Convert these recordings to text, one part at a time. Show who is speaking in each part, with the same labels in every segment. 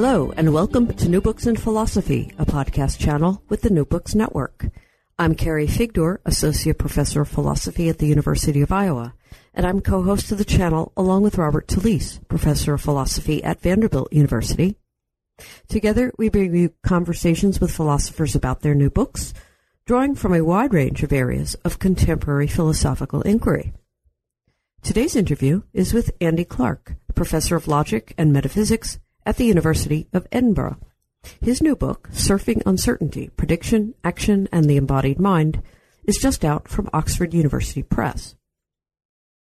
Speaker 1: Hello, and welcome to New Books in Philosophy, a podcast channel with the New Books Network. I'm Carrie Figdor, Associate Professor of Philosophy at the University of Iowa, and I'm co-host of the channel along with Robert Talisse, Professor of Philosophy at Vanderbilt University. Together, we bring you conversations with philosophers about their new books, drawing from a wide range of areas of contemporary philosophical inquiry. Today's interview is with Andy Clark, Professor of Logic and Metaphysics at the University of Edinburgh. His new book, Surfing Uncertainty Prediction, Action, and the Embodied Mind, is just out from Oxford University Press.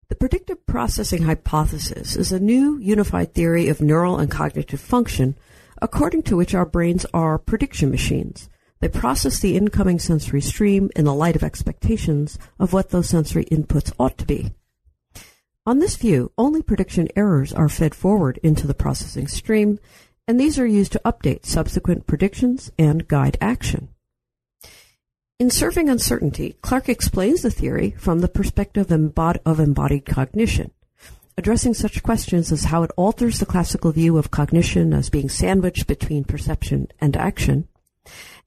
Speaker 1: The predictive processing hypothesis is a new unified theory of neural and cognitive function according to which our brains are prediction machines. They process the incoming sensory stream in the light of expectations of what those sensory inputs ought to be. On this view, only prediction errors are fed forward into the processing stream, and these are used to update subsequent predictions and guide action. In Surfing Uncertainty, Clark explains the theory from the perspective of embodied cognition, addressing such questions as how it alters the classical view of cognition as being sandwiched between perception and action,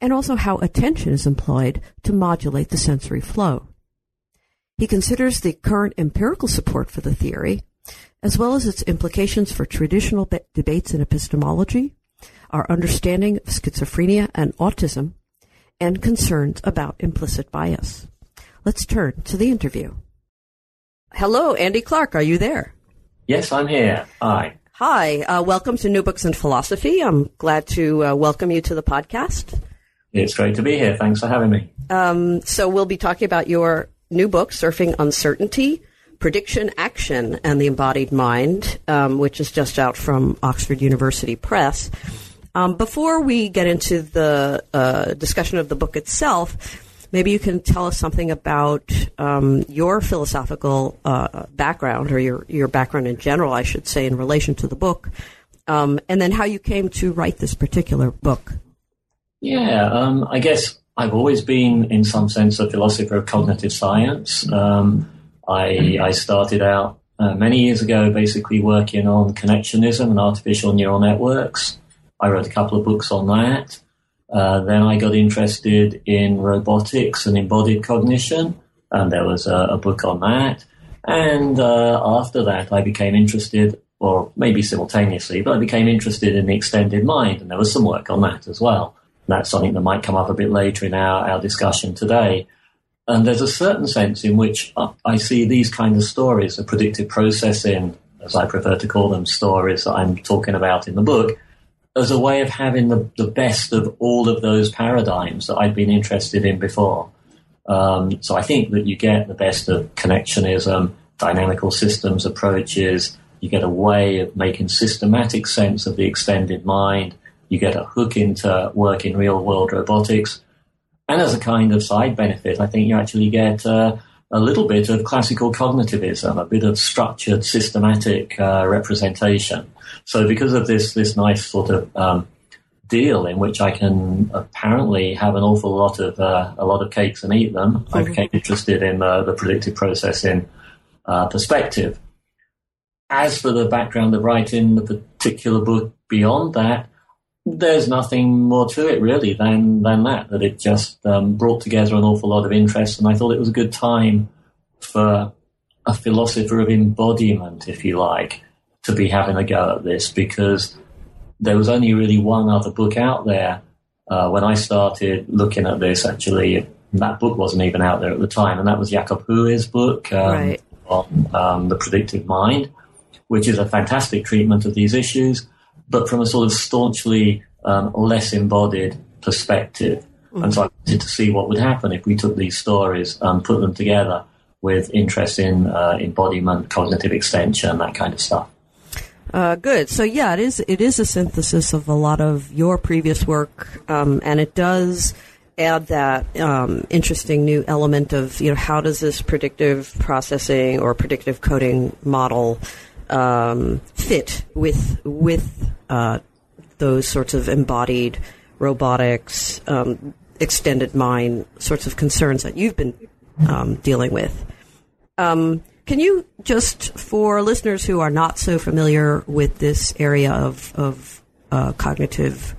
Speaker 1: and also how attention is employed to modulate the sensory flow. He considers the current empirical support for the theory, as well as its implications for traditional be- debates in epistemology, our understanding of schizophrenia and autism, and concerns about implicit bias. Let's turn to the interview. Hello, Andy Clark. Are you there?
Speaker 2: Yes, I'm here. Hi.
Speaker 1: Hi. Uh, welcome to New Books in Philosophy. I'm glad to uh, welcome you to the podcast.
Speaker 2: It's great to be here. Thanks for having me.
Speaker 1: Um, so we'll be talking about your new book, Surfing Uncertainty, Prediction, Action, and the Embodied Mind, um, which is just out from Oxford University Press. Um, before we get into the uh, discussion of the book itself, maybe you can tell us something about um, your philosophical uh, background, or your, your background in general, I should say, in relation to the book, um, and then how you came to write this particular book.
Speaker 2: Yeah, um, I guess I've always been, in some sense, a philosopher of cognitive science. Um, I, I, started out uh, many years ago basically working on connectionism and artificial neural networks. I wrote a couple of books on that. Uh, then I got interested in robotics and embodied cognition, and there was a, a book on that. And uh, after that, I became interested, or maybe simultaneously, but I became interested in the extended mind, and there was some work on that as well. That's something that might come up a bit later in our, our discussion today. And there's a certain sense in which I see these kind of stories, the predictive processing, as I prefer to call them, stories that I'm talking about in the book, as a way of having the, the best of all of those paradigms that I'd been interested in before. Um, so I think that you get the best of connectionism, dynamical systems approaches, you get a way of making systematic sense of the extended mind, you get a hook into work in real world robotics. And as a kind of side benefit, I think you actually get uh, a little bit of classical cognitivism, a bit of structured, systematic uh, representation. So because of this, this nice sort of um, deal in which I can apparently have an awful lot of uh, a lot of cakes and eat them, mm-hmm. I became interested in uh, the predictive processing uh, perspective. As for the background of writing the particular book beyond that, there's nothing more to it really than than that. That it just um, brought together an awful lot of interest, and I thought it was a good time for a philosopher of embodiment, if you like, to be having a go at this because there was only really one other book out there uh, when I started looking at this. Actually, that book wasn't even out there at the time, and that was Jakob Hohwy's book um, right. on um, the predictive mind, which is a fantastic treatment of these issues but from a sort of staunchly um, less embodied perspective. Mm-hmm. And so I wanted to see what would happen if we took these stories and put them together with interest in uh, embodiment, cognitive extension, that kind of stuff.
Speaker 1: Uh, good. So yeah, it is. It is a synthesis of a lot of your previous work, um, and it does add that um, interesting new element of you know how does this predictive processing or predictive coding model um, fit with with uh, those sorts of embodied robotics, um, extended mind sorts of concerns that you've been um, dealing with. Um, can you just, for listeners who are not so familiar with this area of, of uh, cognitive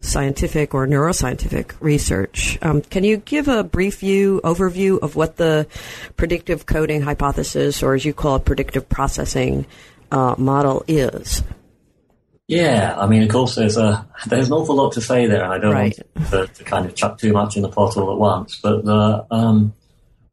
Speaker 1: scientific or neuroscientific research, um, can you give a brief view, overview of what the predictive coding hypothesis, or as you call it, predictive processing uh, model is?
Speaker 2: Yeah, I mean, of course, there's a there's an awful lot to say there, and I don't right. want to, to, kind of chuck too much in the pot all at once. But the um,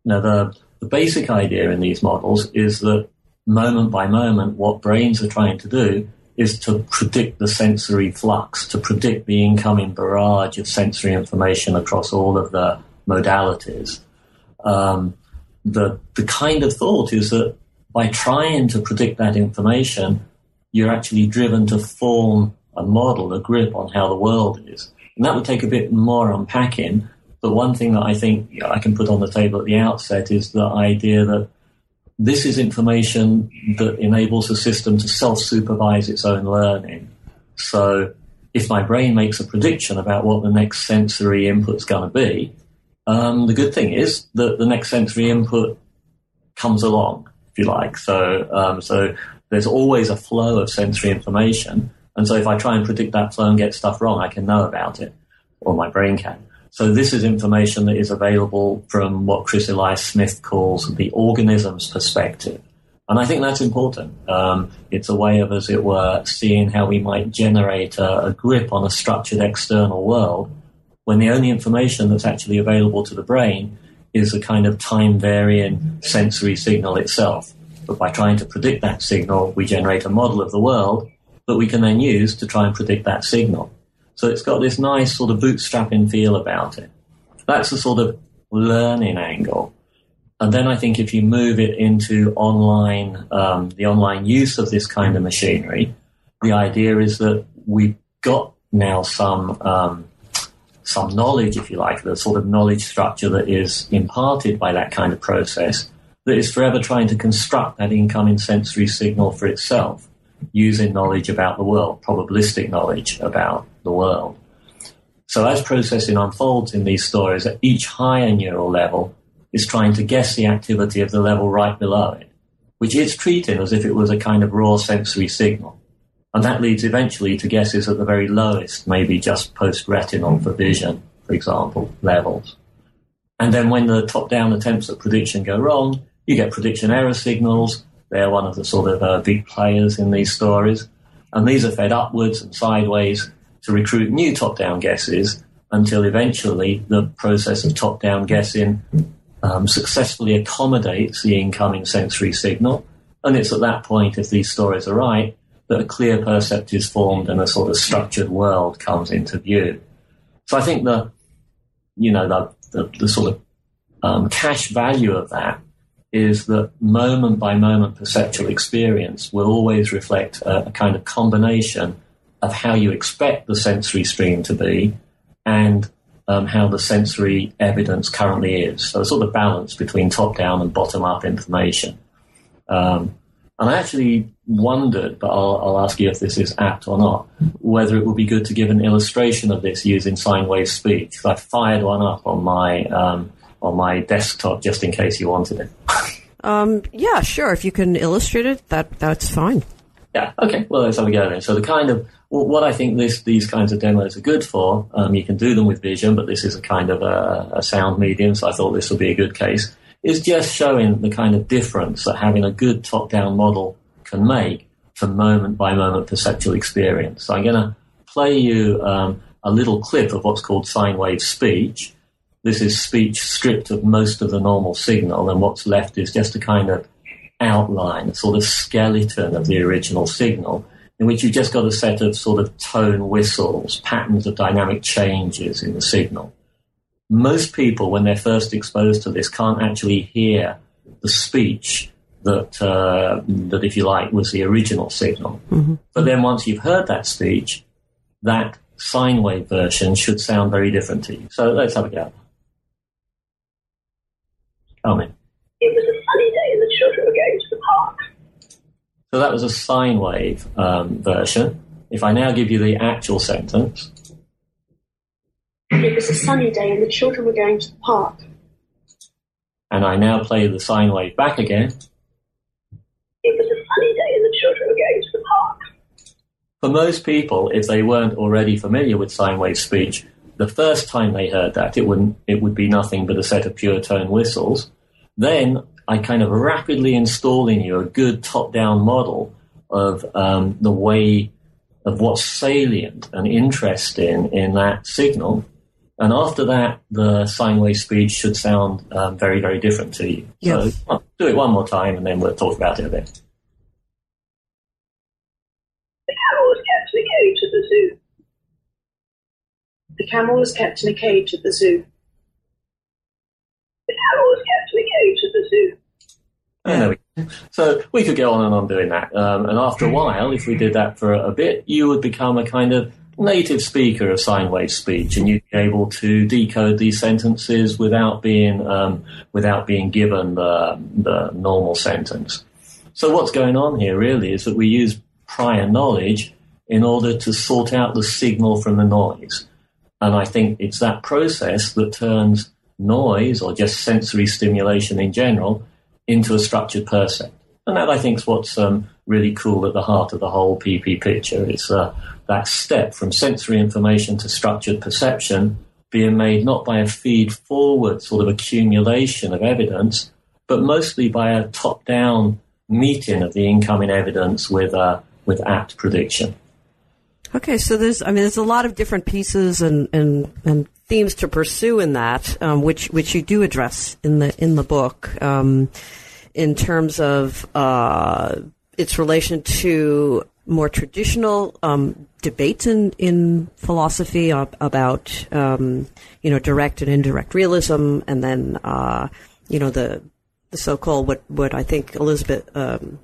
Speaker 2: you know, the the basic idea in these models is that moment by moment, what brains are trying to do is to predict the sensory flux, to predict the incoming barrage of sensory information across all of the modalities. Um, the the kind of thought is that by trying to predict that information, you're actually driven to form a model, a grip on how the world is. And that would take a bit more unpacking. But one thing that I think I can put on the table at the outset is the idea that this is information that enables the system to self-supervise its own learning. So if my brain makes a prediction about what the next sensory input's going to be, um, the good thing is that the next sensory input comes along, you like. So, um, so there's always a flow of sensory information. And so if I try and predict that flow and get stuff wrong, I can know about it, or my brain can. So this is information that is available from what Chris Eliasmith calls the organism's perspective. And I think that's important. Um, it's a way of, as it were, seeing how we might generate a, a grip on a structured external world when the only information that's actually available to the brain is a kind of time varying sensory signal itself. But by trying to predict that signal, we generate a model of the world that we can then use to try and predict that signal. So it's got this nice sort of bootstrapping feel about it. That's the sort of learning angle. And then I think if you move it into online, um, the online use of this kind of machinery, the idea is that we've got now some um, some knowledge, if you like, the sort of knowledge structure that is imparted by that kind of process, that is forever trying to construct that incoming sensory signal for itself using knowledge about the world, probabilistic knowledge about the world. So as processing unfolds in these stories, at each higher neural level is trying to guess the activity of the level right below it, which it's treating as if it was a kind of raw sensory signal. And that leads eventually to guesses at the very lowest, maybe just post-retinal for vision, for example, levels. And then when the top-down attempts at prediction go wrong, you get prediction error signals, they're one of the sort of uh, big players in these stories. And these are fed upwards and sideways to recruit new top down guesses until eventually the process of top down guessing um, successfully accommodates the incoming sensory signal. And it's at that point, if these stories are right, that a clear percept is formed and a sort of structured world comes into view. So I think the, you know, the, the, the sort of um, cash value of that is that moment by moment perceptual experience will always reflect a, a, kind of combination of how you expect the sensory stream to be and um, how the sensory evidence currently is. So a sort of balance between top down and bottom up information. Um, and I actually wondered, but I'll, I'll, ask you if this is apt or not, whether it would be good to give an illustration of this using sine wave speech. I fired one up on my um, on my desktop just in case you wanted it.
Speaker 1: um, yeah, sure. If you can illustrate it, that that's fine.
Speaker 2: Yeah. Okay. Well, let's have a go then. So the kind of what I think this these kinds of demos are good for, um, you can do them with vision, but this is a kind of a, a sound medium, so I thought this would be a good case. Is just showing the kind of difference that having a good top-down model can make for moment by moment perceptual experience. So I'm going to play you um, a little clip of what's called sine wave speech, this is speech stripped of most of the normal signal, and what's left is just a kind of outline, a sort of skeleton of the original signal, in which you've just got a set of sort of tone whistles, patterns of dynamic changes in the signal. Most people, when they're first exposed to this, can't actually hear the speech that uh, that, if you like, was the original signal. Mm-hmm. But then once you've heard that speech, that sine wave version should sound very different to you. So let's have a go. Come in.
Speaker 3: It was a sunny day and the children were going to the park.
Speaker 2: So that was a sine wave um, version. If I now give you the actual sentence.
Speaker 3: It was a sunny day and the children were going to the park.
Speaker 2: And I now play the sine wave back again.
Speaker 3: It was a sunny day and the children were going to the park.
Speaker 2: For most people, if they weren't already familiar with sine wave speech, the first time they heard that, it wouldn't, it would be nothing but a set of pure tone whistles. Then I kind of rapidly install in you a good top-down model of um, the way of what's salient and interesting in that signal and after that, the sine wave speech should sound um, very, very different to you. Yes. So well, do it one more time and then we'll talk about it a bit.
Speaker 3: The camel was kept in a cage at the zoo. The camel was kept in a cage at the zoo. The camel was kept in a cage at the zoo.
Speaker 2: And we So we could go on and on doing that. Um, and after a while, if we did that for a bit, you would become a kind of native speaker of sine wave speech, and you'd be able to decode these sentences without being um, without being given the, the normal sentence. So what's going on here really is that we use prior knowledge in order to sort out the signal from the noise. And I think it's that process that turns noise or just sensory stimulation in general into a structured percept. And that I think is what's um, really cool at the heart of the whole PP picture. It's uh, that step from sensory information to structured perception being made not by a feed forward sort of accumulation of evidence, but mostly by a top down meeting of the incoming evidence with, uh, with apt prediction.
Speaker 1: Okay, so there's, I mean, there's a lot of different pieces and, and, and themes to pursue in that, um, which, which you do address in the, in the book, um, in terms of, uh, its relation to more traditional um, debates in, in philosophy about um, you know direct and indirect realism, and then uh, you know the the so-called what what I think Elizabeth um,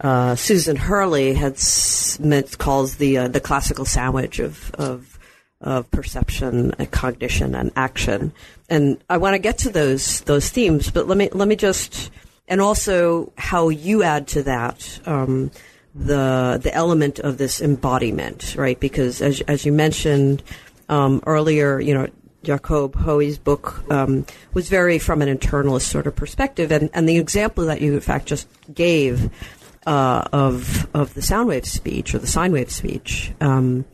Speaker 1: uh, Susan Hurley has meant calls the uh, the classical sandwich of of of perception and cognition and action. And I want to get to those those themes, but let me let me just and also how you add to that. Um, the the element of this embodiment, right? Because as as you mentioned um, earlier, you know, Jakob Hohwy's book um, was very from an internalist sort of perspective, and, and the example that you in fact just gave uh, of of the sound wave speech or the sine wave speech um,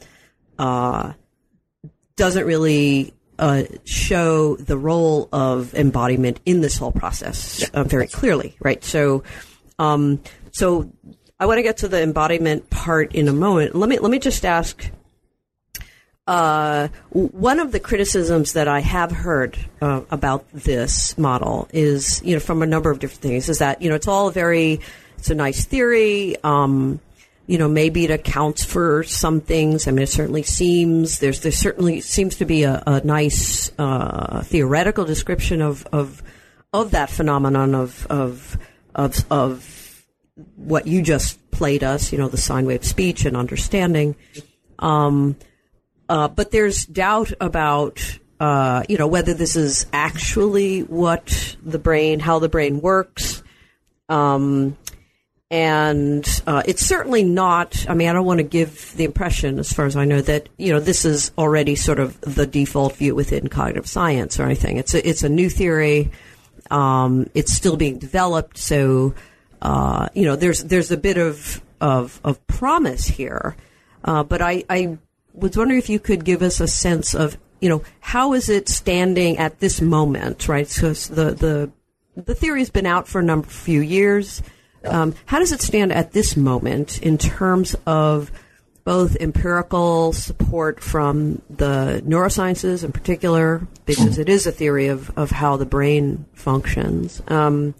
Speaker 1: uh, doesn't really uh, show the role of embodiment in this whole process uh, very clearly, right? So, um, so I want to get to the embodiment part in a moment. Let me let me just ask. Uh, one of the criticisms that I have heard uh, about this model is, you know, from a number of different things, is that you know it's all very, it's a nice theory. Um, you know, maybe it accounts for some things. I mean, it certainly seems there's there certainly seems to be a, a nice uh, theoretical description of of of that phenomenon of of of of what you just played us, you know, the sine wave speech and understanding. Um, uh, but there's doubt about, uh, you know, whether this is actually what the brain, how the brain works. Um, and uh, it's certainly not. I mean, I don't want to give the impression, as far as I know, that you know this is already sort of the default view within cognitive science or anything. It's a, it's a new theory. Um, it's still being developed, so uh, you know, there's there's a bit of of, of promise here. Uh, but I, I was wondering if you could give us a sense of, you know, how is it standing at this moment, right? So the the the theory has been out for a number few years. Um, how does it stand at this moment in terms of both empirical support from the neurosciences in particular, because it is a theory of, of how the brain functions, um,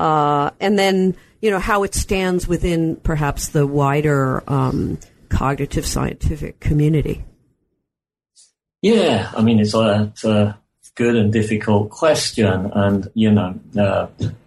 Speaker 1: uh, and then you know how it stands within perhaps the wider um, cognitive scientific community.
Speaker 2: Yeah, I mean it's a, it's a good and difficult question, and you know uh,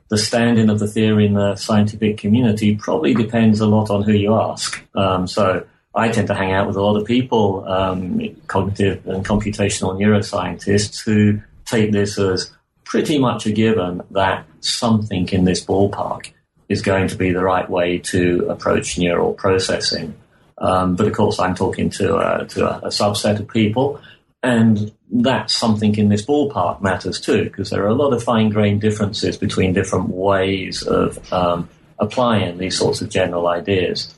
Speaker 2: the standing of the theory in the scientific community probably depends a lot on who you ask. Um, so I tend to hang out with a lot of people, um, cognitive and computational neuroscientists, who take this as pretty much a given that something in this ballpark is going to be the right way to approach neural processing. Um, but of course, I'm talking to, to a, a, subset of people, and that something in this ballpark matters too, because there are a lot of fine grained differences between different ways of um, applying these sorts of general ideas.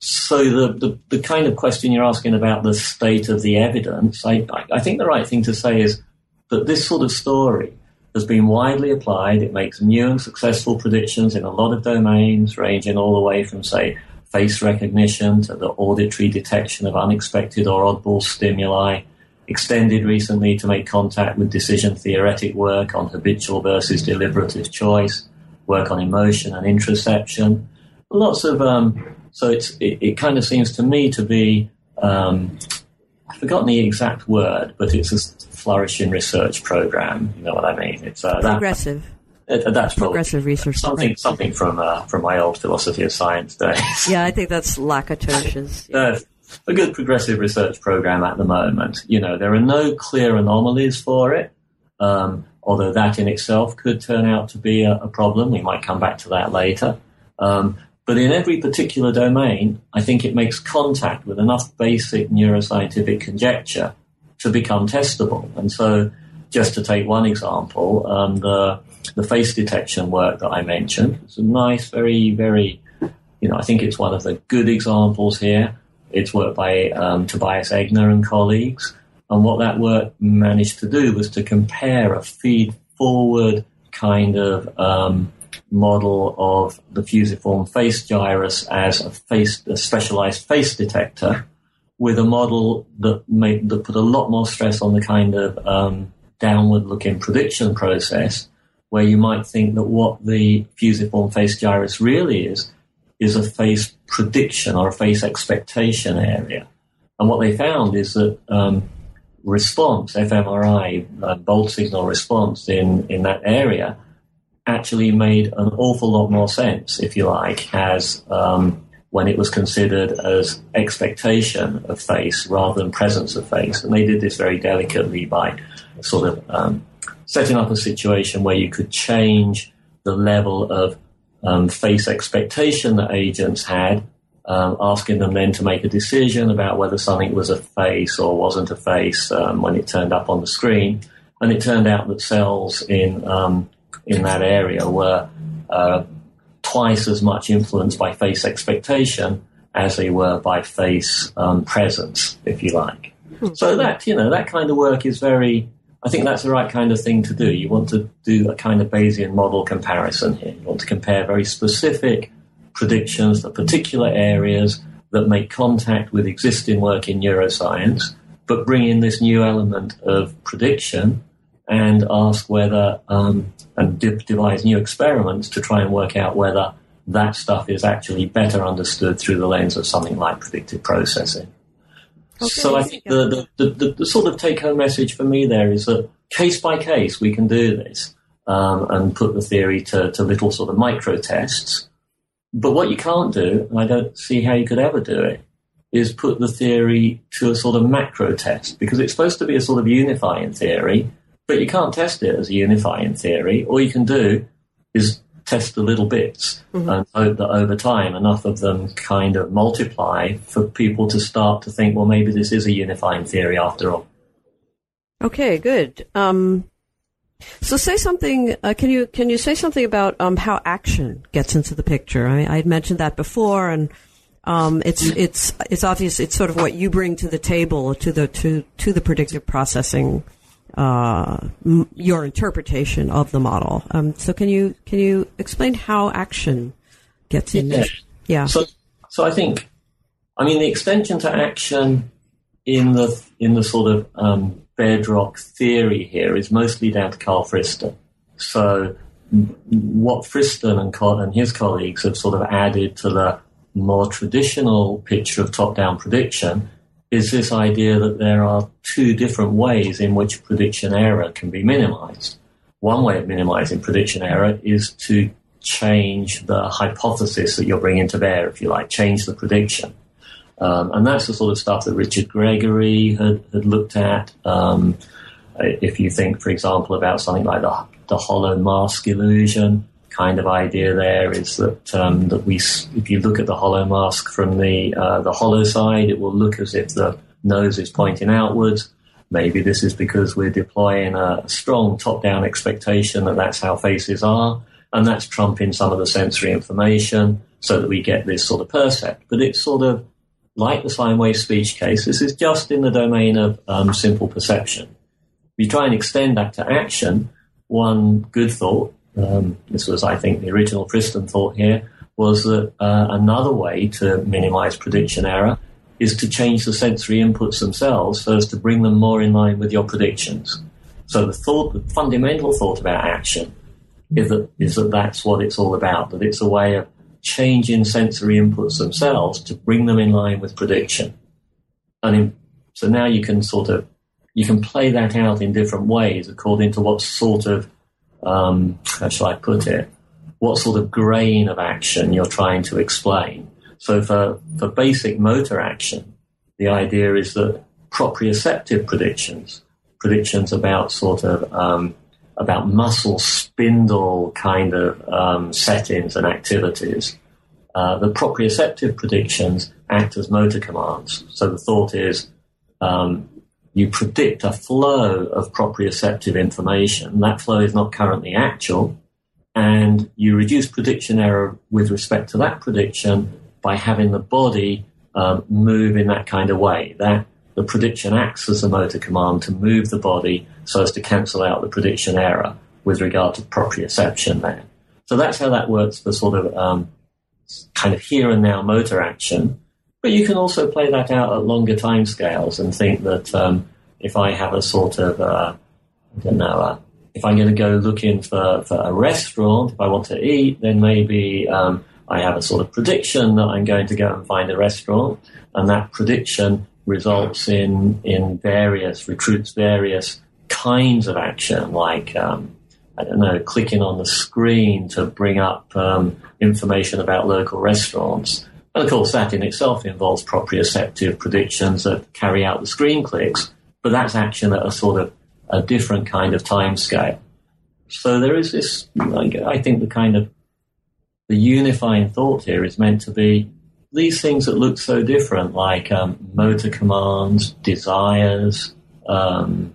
Speaker 2: So the, the, the, kind of question you're asking about the state of the evidence, I, I think the right thing to say is that this sort of story has been widely applied. It makes new and successful predictions in a lot of domains, ranging all the way from, say, face recognition to the auditory detection of unexpected or oddball stimuli, extended recently to make contact with decision theoretic work on habitual versus deliberative choice, work on emotion and interoception. Lots of, um, so it's, it, it, kind of seems to me to be, um, I've forgotten the exact word, but it's a flourishing research program. You know what I mean?
Speaker 1: It's uh, progressive.
Speaker 2: That, uh, that's
Speaker 1: progressive research.
Speaker 2: Something, right. something from uh, from my old philosophy of science days.
Speaker 1: yeah, I think that's Lakatos'.
Speaker 2: Yeah. Uh, a good progressive research program at the moment. You know, there are no clear anomalies for it, um, although that in itself could turn out to be a, a problem. We might come back to that later. Um, but in every particular domain, I think it makes contact with enough basic neuroscientific conjecture to become testable. And so, just to take one example, um, the the face detection work that I mentioned, it's a nice, very, very, you know, I think it's one of the good examples here. It's work by um, Tobias Egner and colleagues. And what that work managed to do was to compare a feed forward kind of um, model of the fusiform face gyrus as a face, a specialized face detector with a model that made, that put a lot more stress on the kind of um, downward looking prediction process where you might think that what the fusiform face gyrus really is is a face prediction or a face expectation area. And what they found is that um, response, fMRI, uh, BOLD signal response in, in that area actually made an awful lot more sense, if you like, as um, when it was considered as expectation of face rather than presence of face. And they did this very delicately by sort of um, setting up a situation where you could change the level of um, face expectation that agents had, um, asking them then to make a decision about whether something was a face or wasn't a face um, when it turned up on the screen. And it turned out that cells in um, in that area were uh, twice as much influenced by face expectation as they were by face um, presence, if you like. Hmm. So that you know that kind of work is very I think that's the right kind of thing to do. You want to do a kind of Bayesian model comparison here. You want to compare very specific predictions for particular areas that make contact with existing work in neuroscience, but bring in this new element of prediction and ask whether, um, and de- devise new experiments to try and work out whether that stuff is actually better understood through the lens of something like predictive processing. Okay. So I think the, the, the, the, sort of take home message for me there is that case by case we can do this um, and put the theory to, to little sort of micro tests. But what you can't do, and I don't see how you could ever do it, is put the theory to a sort of macro test because it's supposed to be a sort of unifying theory, but you can't test it as a unifying theory. All you can do is test the little bits mm-hmm. and hope that over time enough of them kind of multiply for people to start to think, well, maybe this is a unifying theory after all.
Speaker 1: Okay, good. Um, so say something. Uh, can you can you say something about um, how action gets into the picture? I, I had mentioned that before, and um, it's it's it's obvious. It's sort of what you bring to the table to the to to the predictive processing uh, m- your interpretation of the model. Um, so can you can you explain how action gets in
Speaker 2: there? Yeah. So so I think, I mean, the extension to action in the in the sort of um, bedrock theory here is mostly down to Carl Friston. So what Friston and, and his colleagues have sort of added to the more traditional picture of top-down prediction is this idea that there are two different ways in which prediction error can be minimized. one way of minimizing prediction error is to change the hypothesis that you're bringing to bear, if you like, change the prediction. Um, and that's the sort of stuff that Richard Gregory had, had looked at. Um, if you think, for example, about something like the, the hollow mask illusion, kind of idea there is that um, that we, if you look at the hollow mask from the uh, the hollow side, it will look as if the nose is pointing outwards. Maybe this is because we're deploying a strong top-down expectation that that's how faces are, and that's trumping some of the sensory information so that we get this sort of percept. But it's sort of like the sine wave speech case. This is just in the domain of um, simple perception. We try and extend that to action. One good thought, um, this was, I think, the original Friston thought here, was that uh, another way to minimize prediction error is to change the sensory inputs themselves so as to bring them more in line with your predictions. So the thought, the fundamental thought about action is that, is that that's what it's all about, that it's a way of changing sensory inputs themselves to bring them in line with prediction. And in, so now you can sort of, you can play that out in different ways according to what sort of, um, how shall I put it, what sort of grain of action you're trying to explain. So for, for basic motor action, the idea is that proprioceptive predictions, predictions about sort of um, about muscle spindle kind of um, settings and activities, uh, the proprioceptive predictions act as motor commands. So the thought is um, you predict a flow of proprioceptive information. That flow is not currently actual, and you reduce prediction error with respect to that prediction by having the body um, move in that kind of way. That the prediction acts as a motor command to move the body so as to cancel out the prediction error with regard to proprioception there. So that's how that works for sort of um, kind of here and now motor action. But you can also play that out at longer time scales and think that um, if I have a sort of, uh, I don't know, uh, if I'm going to go looking for, for a restaurant, if I want to eat, then maybe um, I have a sort of prediction that I'm going to go and find a restaurant, and that prediction results in in various recruits various kinds of action, like um, I don't know, clicking on the screen to bring up um, information about local restaurants. And of course, that in itself involves proprioceptive predictions that carry out the screen clicks, but that's action at a sort of a different kind of time scale. So there is this, I think, the kind of the unifying thought here is meant to be these things that look so different, like um, motor commands, desires, um,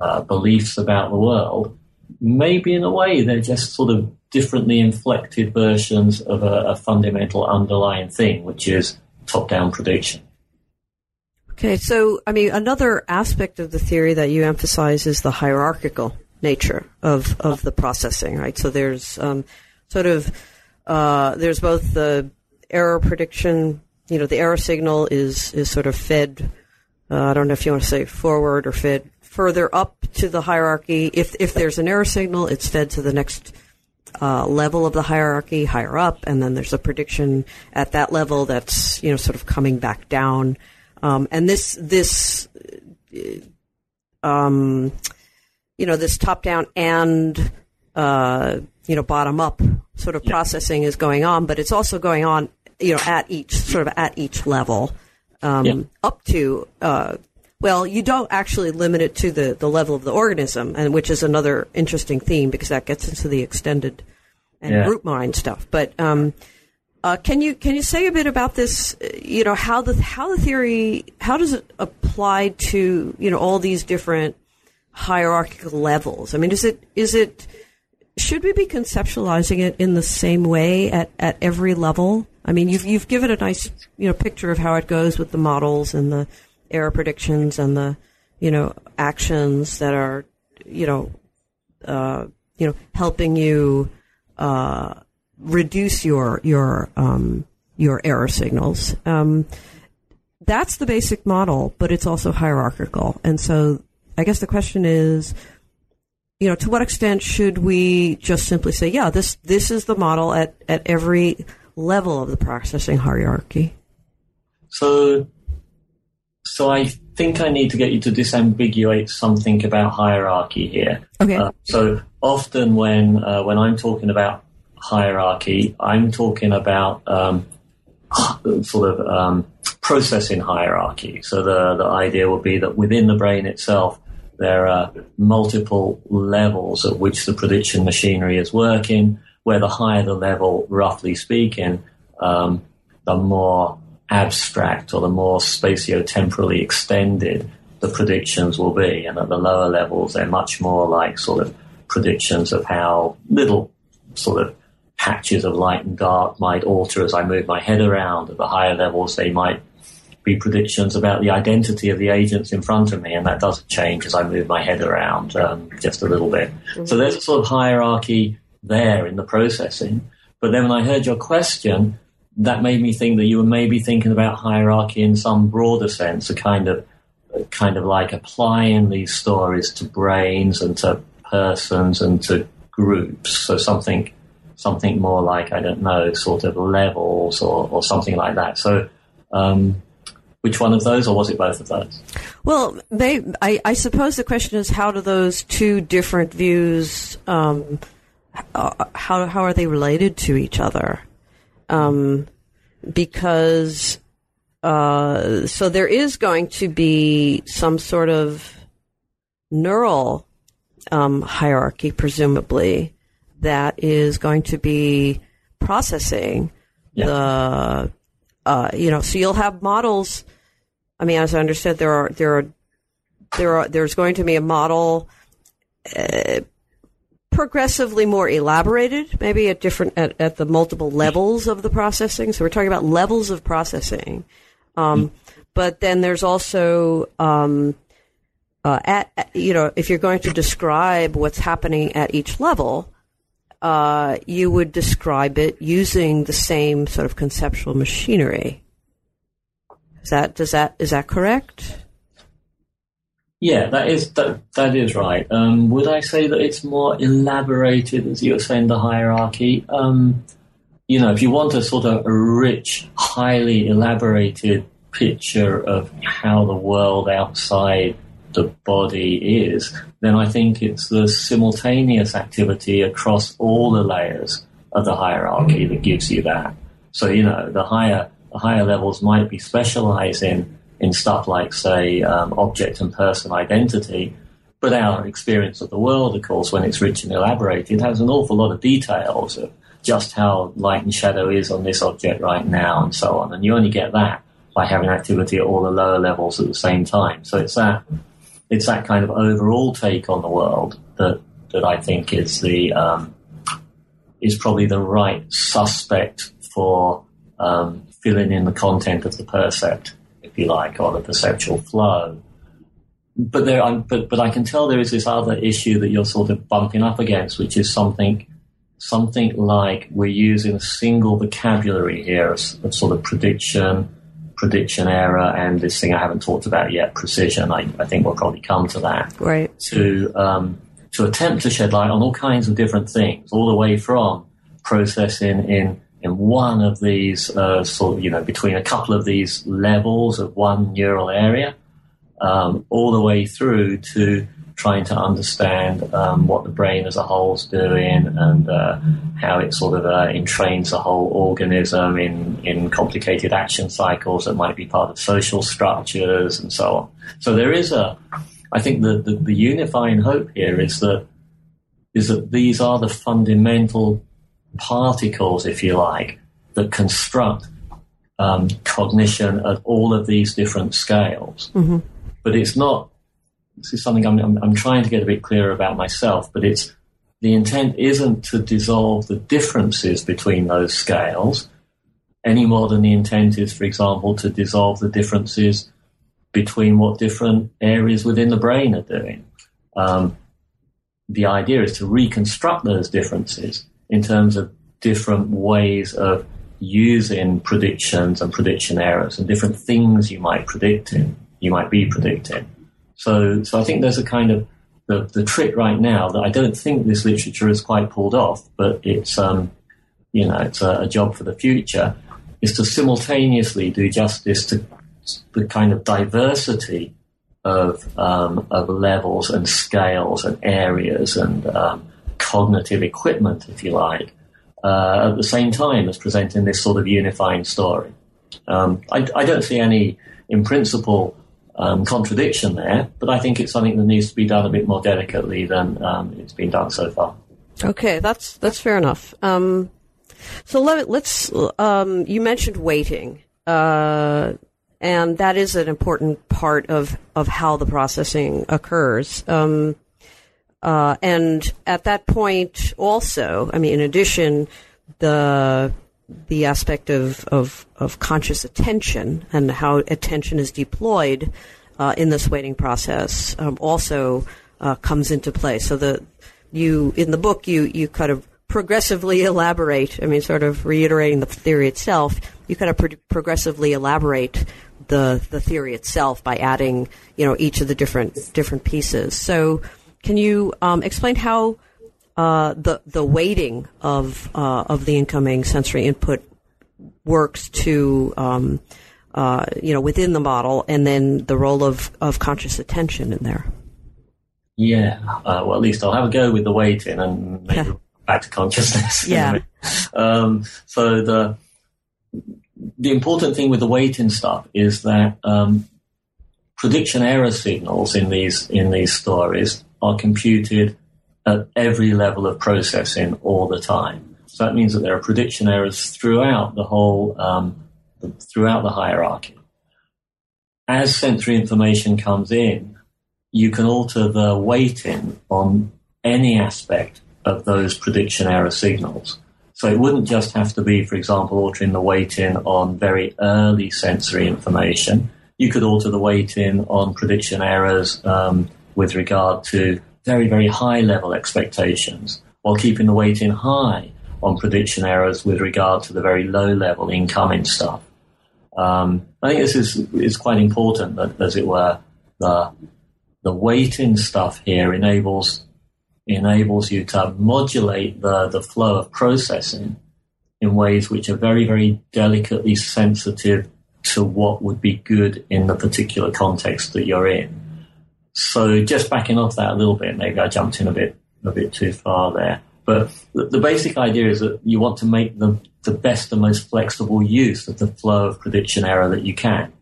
Speaker 2: uh, beliefs about the world, maybe in a way they're just sort of differently inflected versions of a, a fundamental underlying thing, which is top-down prediction.
Speaker 1: Okay, so I mean, another aspect of the theory that you emphasize is the hierarchical nature of of the processing, right? So there's um, sort of uh, there's both the error prediction. You know, the error signal is is sort of fed. Uh, I don't know if you want to say forward or fed further up to the hierarchy. If if there's an error signal, it's fed to the next uh, level of the hierarchy, higher up, and then there's a prediction at that level that's you know sort of coming back down. Um, and this this um, you know this top down and uh, you know bottom up sort of processing is going on, but it's also going on, you know, at each sort of at each level, um, yeah. up to. Uh, well, you don't actually limit it to the, the level of the organism, and which is another interesting theme because that gets into the extended and yeah. group mind stuff. But um, uh, can you can you say a bit about this? You know how the how the theory how does it apply to you know all these different hierarchical levels? I mean, is it is it should we be conceptualizing it in the same way at, at every level? I mean, you've you've given a nice you know picture of how it goes with the models and the error predictions and the you know actions that are you know uh, you know helping you uh, reduce your your um, your error signals. Um, that's the basic model, but it's also hierarchical, and so I guess the question is you know, to what extent should we just simply say, yeah, this this is the model at, at every level of the processing hierarchy?
Speaker 2: So, so I think I need to get you to disambiguate something about hierarchy here.
Speaker 1: Okay.
Speaker 2: Uh, so often when uh, when I'm talking about hierarchy, I'm talking about um, sort of um, processing hierarchy. So the the idea would be that within the brain itself, there are multiple levels at which the prediction machinery is working. Where the higher the level, roughly speaking, um, the more abstract or the more spatio-temporally extended the predictions will be. And at the lower levels, they're much more like sort of predictions of how little sort of patches of light and dark might alter as I move my head around. At the higher levels, they might be predictions about the identity of the agents in front of me, and that doesn't change as I move my head around um, just a little bit. Mm-hmm. So there's a sort of hierarchy there in the processing. But then when I heard your question, that made me think that you were maybe thinking about hierarchy in some broader sense, a kind of, kind of like applying these stories to brains and to persons and to groups. So something, something more like I don't know, sort of levels or, or something like that. So, um, which one of those, or was it both of those?
Speaker 1: Well, they, I, I, suppose the question is how do those two different views, um, uh, how how are they related to each other? Um, because uh, so there is going to be some sort of neural um, hierarchy, presumably, that is going to be processing yeah. the, uh, you know, so you'll have models. I mean, as I understood, there are there are there are there's going to be a model. Uh, progressively more elaborated, maybe at different at, at the multiple levels of the processing. So we're talking about levels of processing. Um, but then there's also um, uh, at, at, you know if you're going to describe what's happening at each level, uh, you would describe it using the same sort of conceptual machinery. Is that does that is that correct?
Speaker 2: Yeah, that is that that is right. Um, would I say that it's more elaborated as you were saying, the hierarchy? Um, you know, if you want a sort of a rich, highly elaborated picture of how the world outside the body is, then I think it's the simultaneous activity across all the layers of the hierarchy that gives you that. So you know, the higher the higher levels might be specializing in stuff like, say, um, object and person identity. But our experience of the world, of course, when it's rich and elaborated, has an awful lot of details of just how light and shadow is on this object right now and so on. And you only get that by having activity at all the lower levels at the same time. So it's that, it's that kind of overall take on the world that, that I think is the, um, is probably the right suspect for um, filling in the content of the percept you like, or the perceptual flow. But there, I, but but I can tell there is this other issue that you're sort of bumping up against, which is something something like we're using a single vocabulary here of, of sort of prediction, prediction error, and this thing I haven't talked about yet, precision. I, I think we'll probably come to that.
Speaker 1: Right.
Speaker 2: To um, to attempt to shed light on all kinds of different things, all the way from processing in in one of these, uh, sort of, you know, between a couple of these levels of one neural area, um, all the way through to trying to understand um, what the brain as a whole is doing and uh, how it sort of uh, entrains the whole organism in, in complicated action cycles that might be part of social structures and so on. So there is a, I think the, the, the unifying hope here is that is that these are the fundamental particles, if you like, that construct um, cognition at all of these different scales. Mm-hmm. But it's not. This is something I'm, I'm, I'm trying to get a bit clearer about myself. But it's the intent isn't to dissolve the differences between those scales any more than the intent is, for example, to dissolve the differences between what different areas within the brain are doing. Um, the idea is to reconstruct those differences in terms of different ways of using predictions and prediction errors and different things you might predict in, you might be predicting. So, so I think there's a kind of the, the trick right now that I don't think this literature has quite pulled off, but it's, um, you know, it's a, a job for the future, is to simultaneously do justice to the kind of diversity of um, of levels and scales and areas and um, cognitive equipment, if you like, uh, at the same time as presenting this sort of unifying story. Um, I, I, don't see any, in principle, um, contradiction there, but I think it's something that needs to be done a bit more delicately than um, it's been done so far.
Speaker 1: Okay, that's that's fair enough. Um, so let, us um, you mentioned weighting. uh, and that is an important part of of how the processing occurs. Um, uh, and at that point, also, I mean, in addition, the the aspect of, of, of conscious attention and how attention is deployed uh, in this weighting process um, also uh, comes into play. So the you in the book you you kind of progressively elaborate. I mean, sort of reiterating the theory itself. You kind of pro- progressively elaborate the the theory itself by adding you know each of the different different pieces. So can you um, explain how uh, the the weighting of uh, of the incoming sensory input works to um, uh, you know within the model, and then the role of, of conscious attention in there.
Speaker 2: Yeah, uh, well, at least I'll have a go with the weighting and maybe back to consciousness.
Speaker 1: Yeah.
Speaker 2: um, so the the important thing with the weighting stuff is that um, prediction error signals in these in these stories are computed at every level of processing all the time. So that means that there are prediction errors throughout the whole, um, throughout the hierarchy. As sensory information comes in, you can alter the weighting on any aspect of those prediction error signals. So it wouldn't just have to be, for example, altering the weighting on very early sensory information. You could alter the weighting on prediction errors um, with regard to very, very high level expectations while keeping the weighting high on prediction errors with regard to the very low level incoming stuff. Um, I think this is, is quite important that, as it were, the, the weighting stuff here enables, enables you to modulate the, the flow of processing in ways which are very, very delicately sensitive to what would be good in the particular context that you're in. So just backing off that a little bit, maybe I jumped in a bit a bit too far there. But the, basic idea is that you want to make the, the best and most flexible use of the flow of prediction error that you can.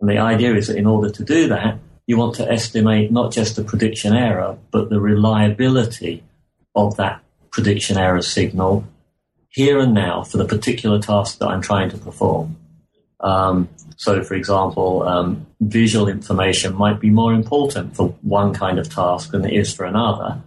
Speaker 2: And the idea is that in order to do that, you want to estimate not just the prediction error, but the reliability of that prediction error signal here and now for the particular task that I'm trying to perform. Um, so, for example, um, visual information might be more important for one kind of task than it is for another.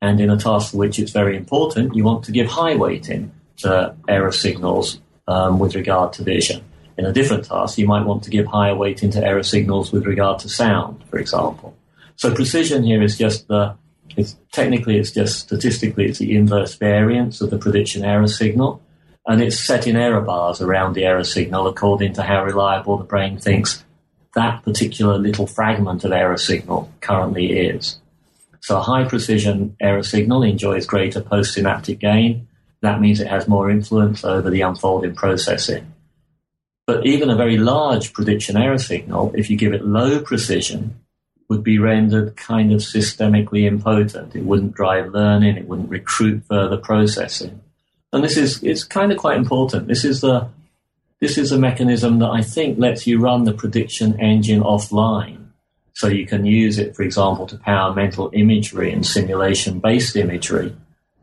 Speaker 2: And in a task for which it's very important, you want to give high weighting to error signals um, with regard to vision. In a different task, you might want to give higher weighting to error signals with regard to sound, for example. So precision here is just the, it's, technically it's just statistically it's the inverse variance of the prediction error signal and it's setting error bars around the error signal according to how reliable the brain thinks that particular little fragment of error signal currently is. So a high precision error signal enjoys greater postsynaptic gain. That means it has more influence over the unfolding processing. But even a very large prediction error signal, if you give it low precision, would be rendered kind of systemically impotent. It wouldn't drive learning, it wouldn't recruit further processing. And this is it's kind of quite important. This is the this is a mechanism that I think lets you run the prediction engine offline. So you can use it, for example, to power mental imagery and simulation based imagery.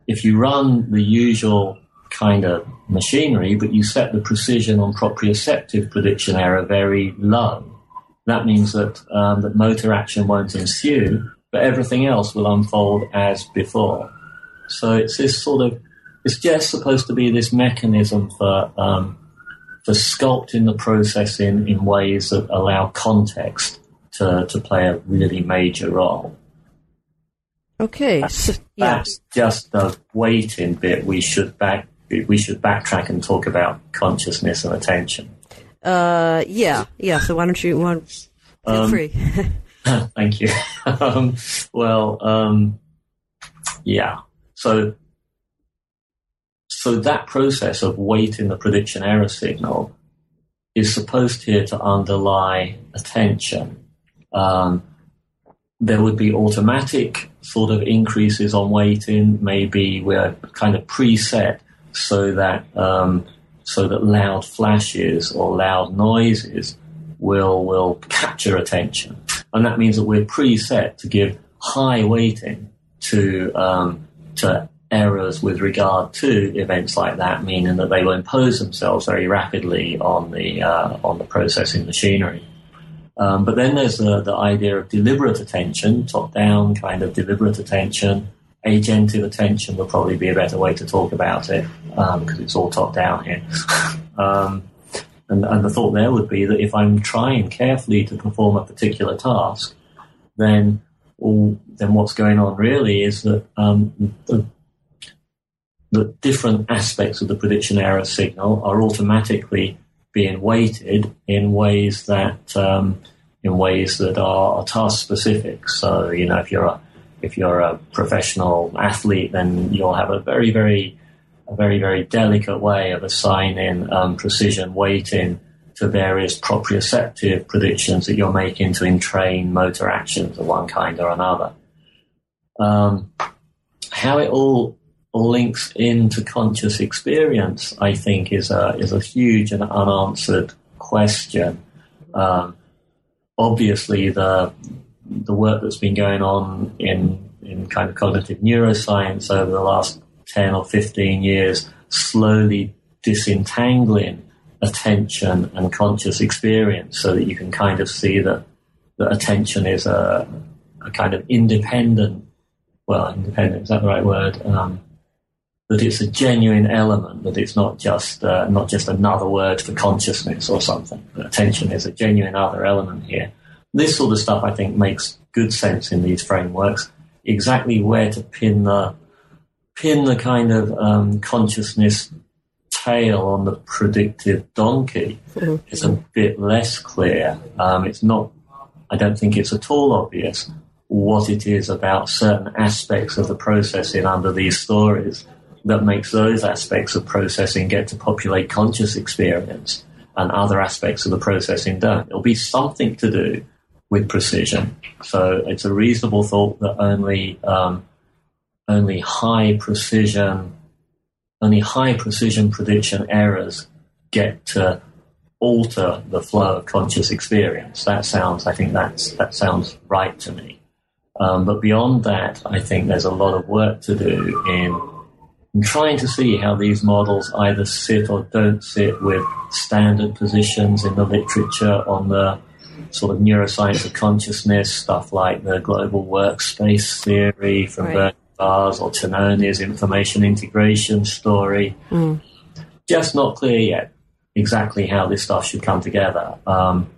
Speaker 2: If you run the usual kind of machinery, but you set the precision on proprioceptive prediction error very low, that means that, um, that motor action won't ensue, but everything else will unfold as before. So it's this sort of it's just supposed to be this mechanism for um, for sculpting the process in in ways that allow context to, to play a really major role.
Speaker 1: Okay,
Speaker 2: that's, so, yeah. that's just the weighting bit. We should back we should backtrack and talk about consciousness and attention.
Speaker 1: Uh, yeah, yeah. So why don't you want feel um, free?
Speaker 2: thank you. um, well, um, yeah. So so that process of weighting the prediction error signal is supposed here to underlie attention. Um, there would be automatic sort of increases on weighting. Maybe we're kind of preset so that um, so that loud flashes or loud noises will will capture attention, and that means that we're preset to give high weighting to um, to errors with regard to events like that, meaning that they will impose themselves very rapidly on the uh, on the processing machinery. Um, but then there's the, the idea of deliberate attention, top down kind of deliberate attention. Agentive attention would probably be a better way to talk about it because um, it's all top down here. um, and, and, the thought there would be that if I'm trying carefully to perform a particular task, then all, then what's going on really is that um, the, the different aspects of the prediction error signal are automatically being weighted in ways that um, in ways that are, task specific. So you know, if you're a if you're a professional athlete, then you'll have a very very a very very delicate way of assigning um, precision weighting to various proprioceptive predictions that you're making to entrain motor actions of one kind or another. Um, how it all links into conscious experience, I think, is a is a huge and unanswered question. Um, obviously, the the work that's been going on in in kind of cognitive neuroscience over the last ten or fifteen years, slowly disentangling attention and conscious experience, so that you can kind of see that that attention is a, a kind of independent. Well, independent is that the right word? Um, that it's a genuine element, that it's not just uh, not just another word for consciousness or something. That attention is a genuine other element here. This sort of stuff, I think, makes good sense in these frameworks. Exactly where to pin the pin the kind of um, consciousness tail on the predictive donkey mm-hmm. is a bit less clear. Um, it's not. I don't think it's at all obvious what it is about certain aspects of the processing under these stories that makes those aspects of processing get to populate conscious experience and other aspects of the processing don't. It'll be something to do with precision. So it's a reasonable thought that only um, only high precision only high precision prediction errors get to alter the flow of conscious experience. That sounds, I think that's that sounds right to me. Um, but beyond that, I think there's a lot of work to do in and trying to see how these models either sit or don't sit with standard positions in the literature on the sort of neuroscience of consciousness, stuff like the global workspace theory from right. Bernard Baars or Tononi's information integration story. Mm. Just not clear yet exactly how this stuff should come together. Um,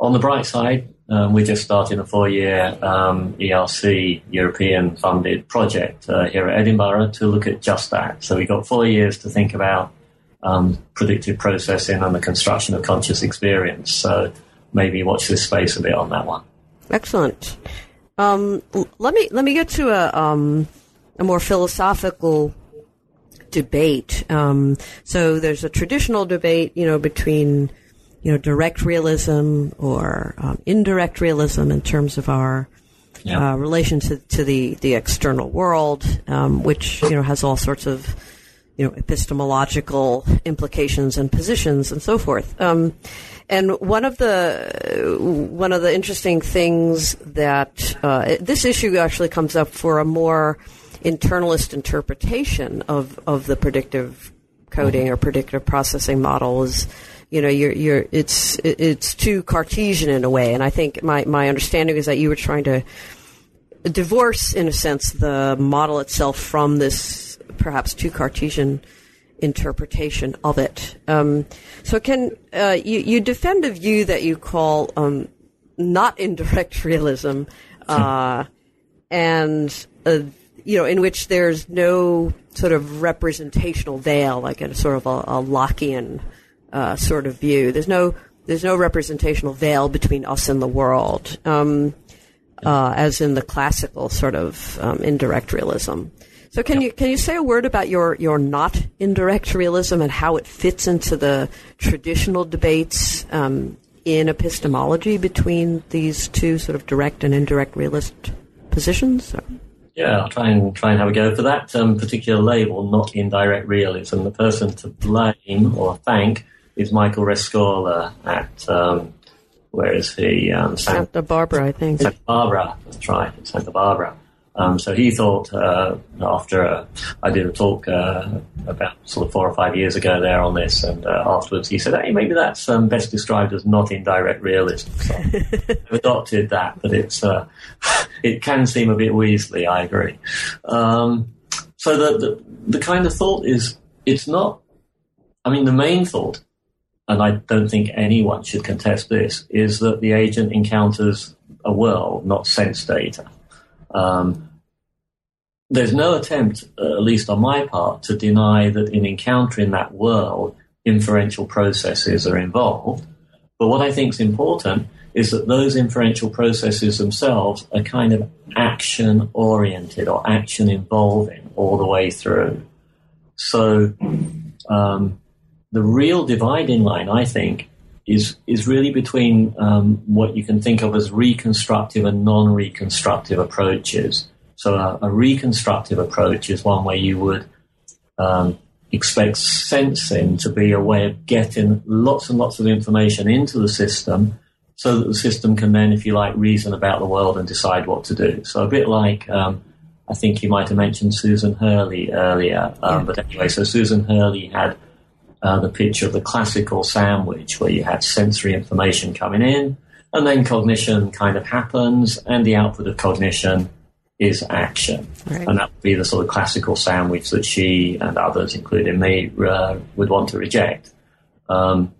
Speaker 2: on the bright side, um, we're just starting a four-year um, ERC European funded project uh, here at Edinburgh to look at just that. So we've got four years to think about um, predictive processing and the construction of conscious experience. So maybe watch this space a bit on that one.
Speaker 1: Excellent. Um, let me let me get to a um, a more philosophical debate. Um, so there's a traditional debate, you know, between you know, direct realism or um, indirect realism in terms of our yeah. uh, relation to, to the, the external world, um, which, you know, has all sorts of, you know, epistemological implications and positions and so forth. Um, and one of the one of the interesting things that uh, this issue actually comes up for a more internalist interpretation of, of the predictive coding or predictive processing model is you know, you're, you're, it's, it's too Cartesian in a way. And I think my, my understanding is that you were trying to divorce, in a sense, the model itself from this perhaps too Cartesian interpretation of it. Um, so, can uh, you, you defend a view that you call um, not indirect realism, uh, and uh, you know, in which there's no sort of representational veil, like a sort of a, a Lockean uh, sort of view. There's no there's no representational veil between us and the world, um, uh, as in the classical sort of um, indirect realism. So can you can you say a word about your your not indirect realism and how it fits into the traditional debates um, in epistemology between these two sort of direct and indirect realist positions?
Speaker 2: Yeah, I'll try and try and have a go for that um, particular label, not indirect realism. The person to blame or thank is Michael Rescorla at um, where is he? Um,
Speaker 1: Santa Barbara, I think.
Speaker 2: Santa Barbara, that's right, Santa Barbara. Um, so he thought uh, after uh, I did a talk uh, about sort of four or five years ago there on this, and uh, afterwards he said, "Hey, maybe that's um, best described as not indirect realism." So I've adopted that, but it's uh, it can seem a bit weaselly. I agree. Um, so the, the the kind of thought is it's not. I mean, the main thought, and I don't think anyone should contest this, is that the agent encounters a world, not sense data. Um, there's no attempt, uh, at least on my part, to deny that in encountering that world, inferential processes are involved. But what I think is important is that those inferential processes themselves are kind of action oriented or action involving all the way through. So um, the real dividing line, I think, is is really between um, what you can think of as reconstructive and non-reconstructive approaches. So a, a reconstructive approach is one where you would um, expect sensing to be a way of getting lots and lots of information into the system so that the system can then, if you like, reason about the world and decide what to do. So a bit like, um, I think you might have mentioned Susan Hurley earlier, um, yeah. but anyway, so Susan Hurley had uh, the picture of the classical sandwich where you had sensory information coming in and then cognition kind of happens and the output of cognition is action. Right. And that would be the sort of classical sandwich that she and others, including me, uh, would want to reject. Um,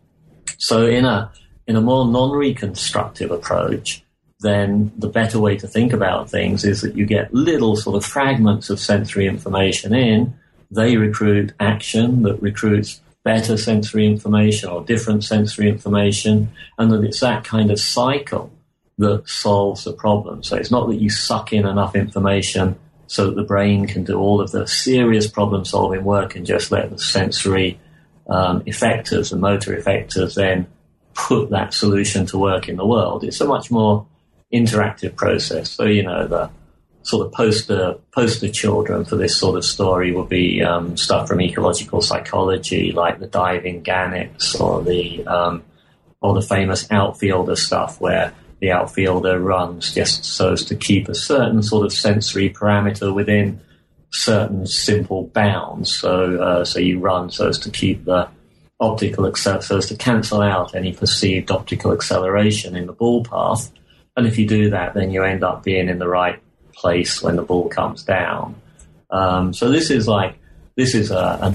Speaker 2: so in a, in a more non-reconstructive approach, then the better way to think about things is that you get little sort of fragments of sensory information in. They recruit action that recruits better sensory information or different sensory information, and that it's that kind of cycle that solves the problem. So it's not that you suck in enough information so that the brain can do all of the serious problem solving work and just let the sensory um, effectors, the motor effectors, then put that solution to work in the world. It's a much more interactive process. So, you know, the sort of poster poster children for this sort of story would be um, stuff from ecological psychology, like the diving gannets or the um, or the famous outfielder stuff, where the outfielder runs just so as to keep a certain sort of sensory parameter within certain simple bounds. So, uh, so you run so as to keep the optical accel- so as to cancel out any perceived optical acceleration in the ball path. And if you do that, then you end up being in the right place when the ball comes down. Um, so this is like this is a, a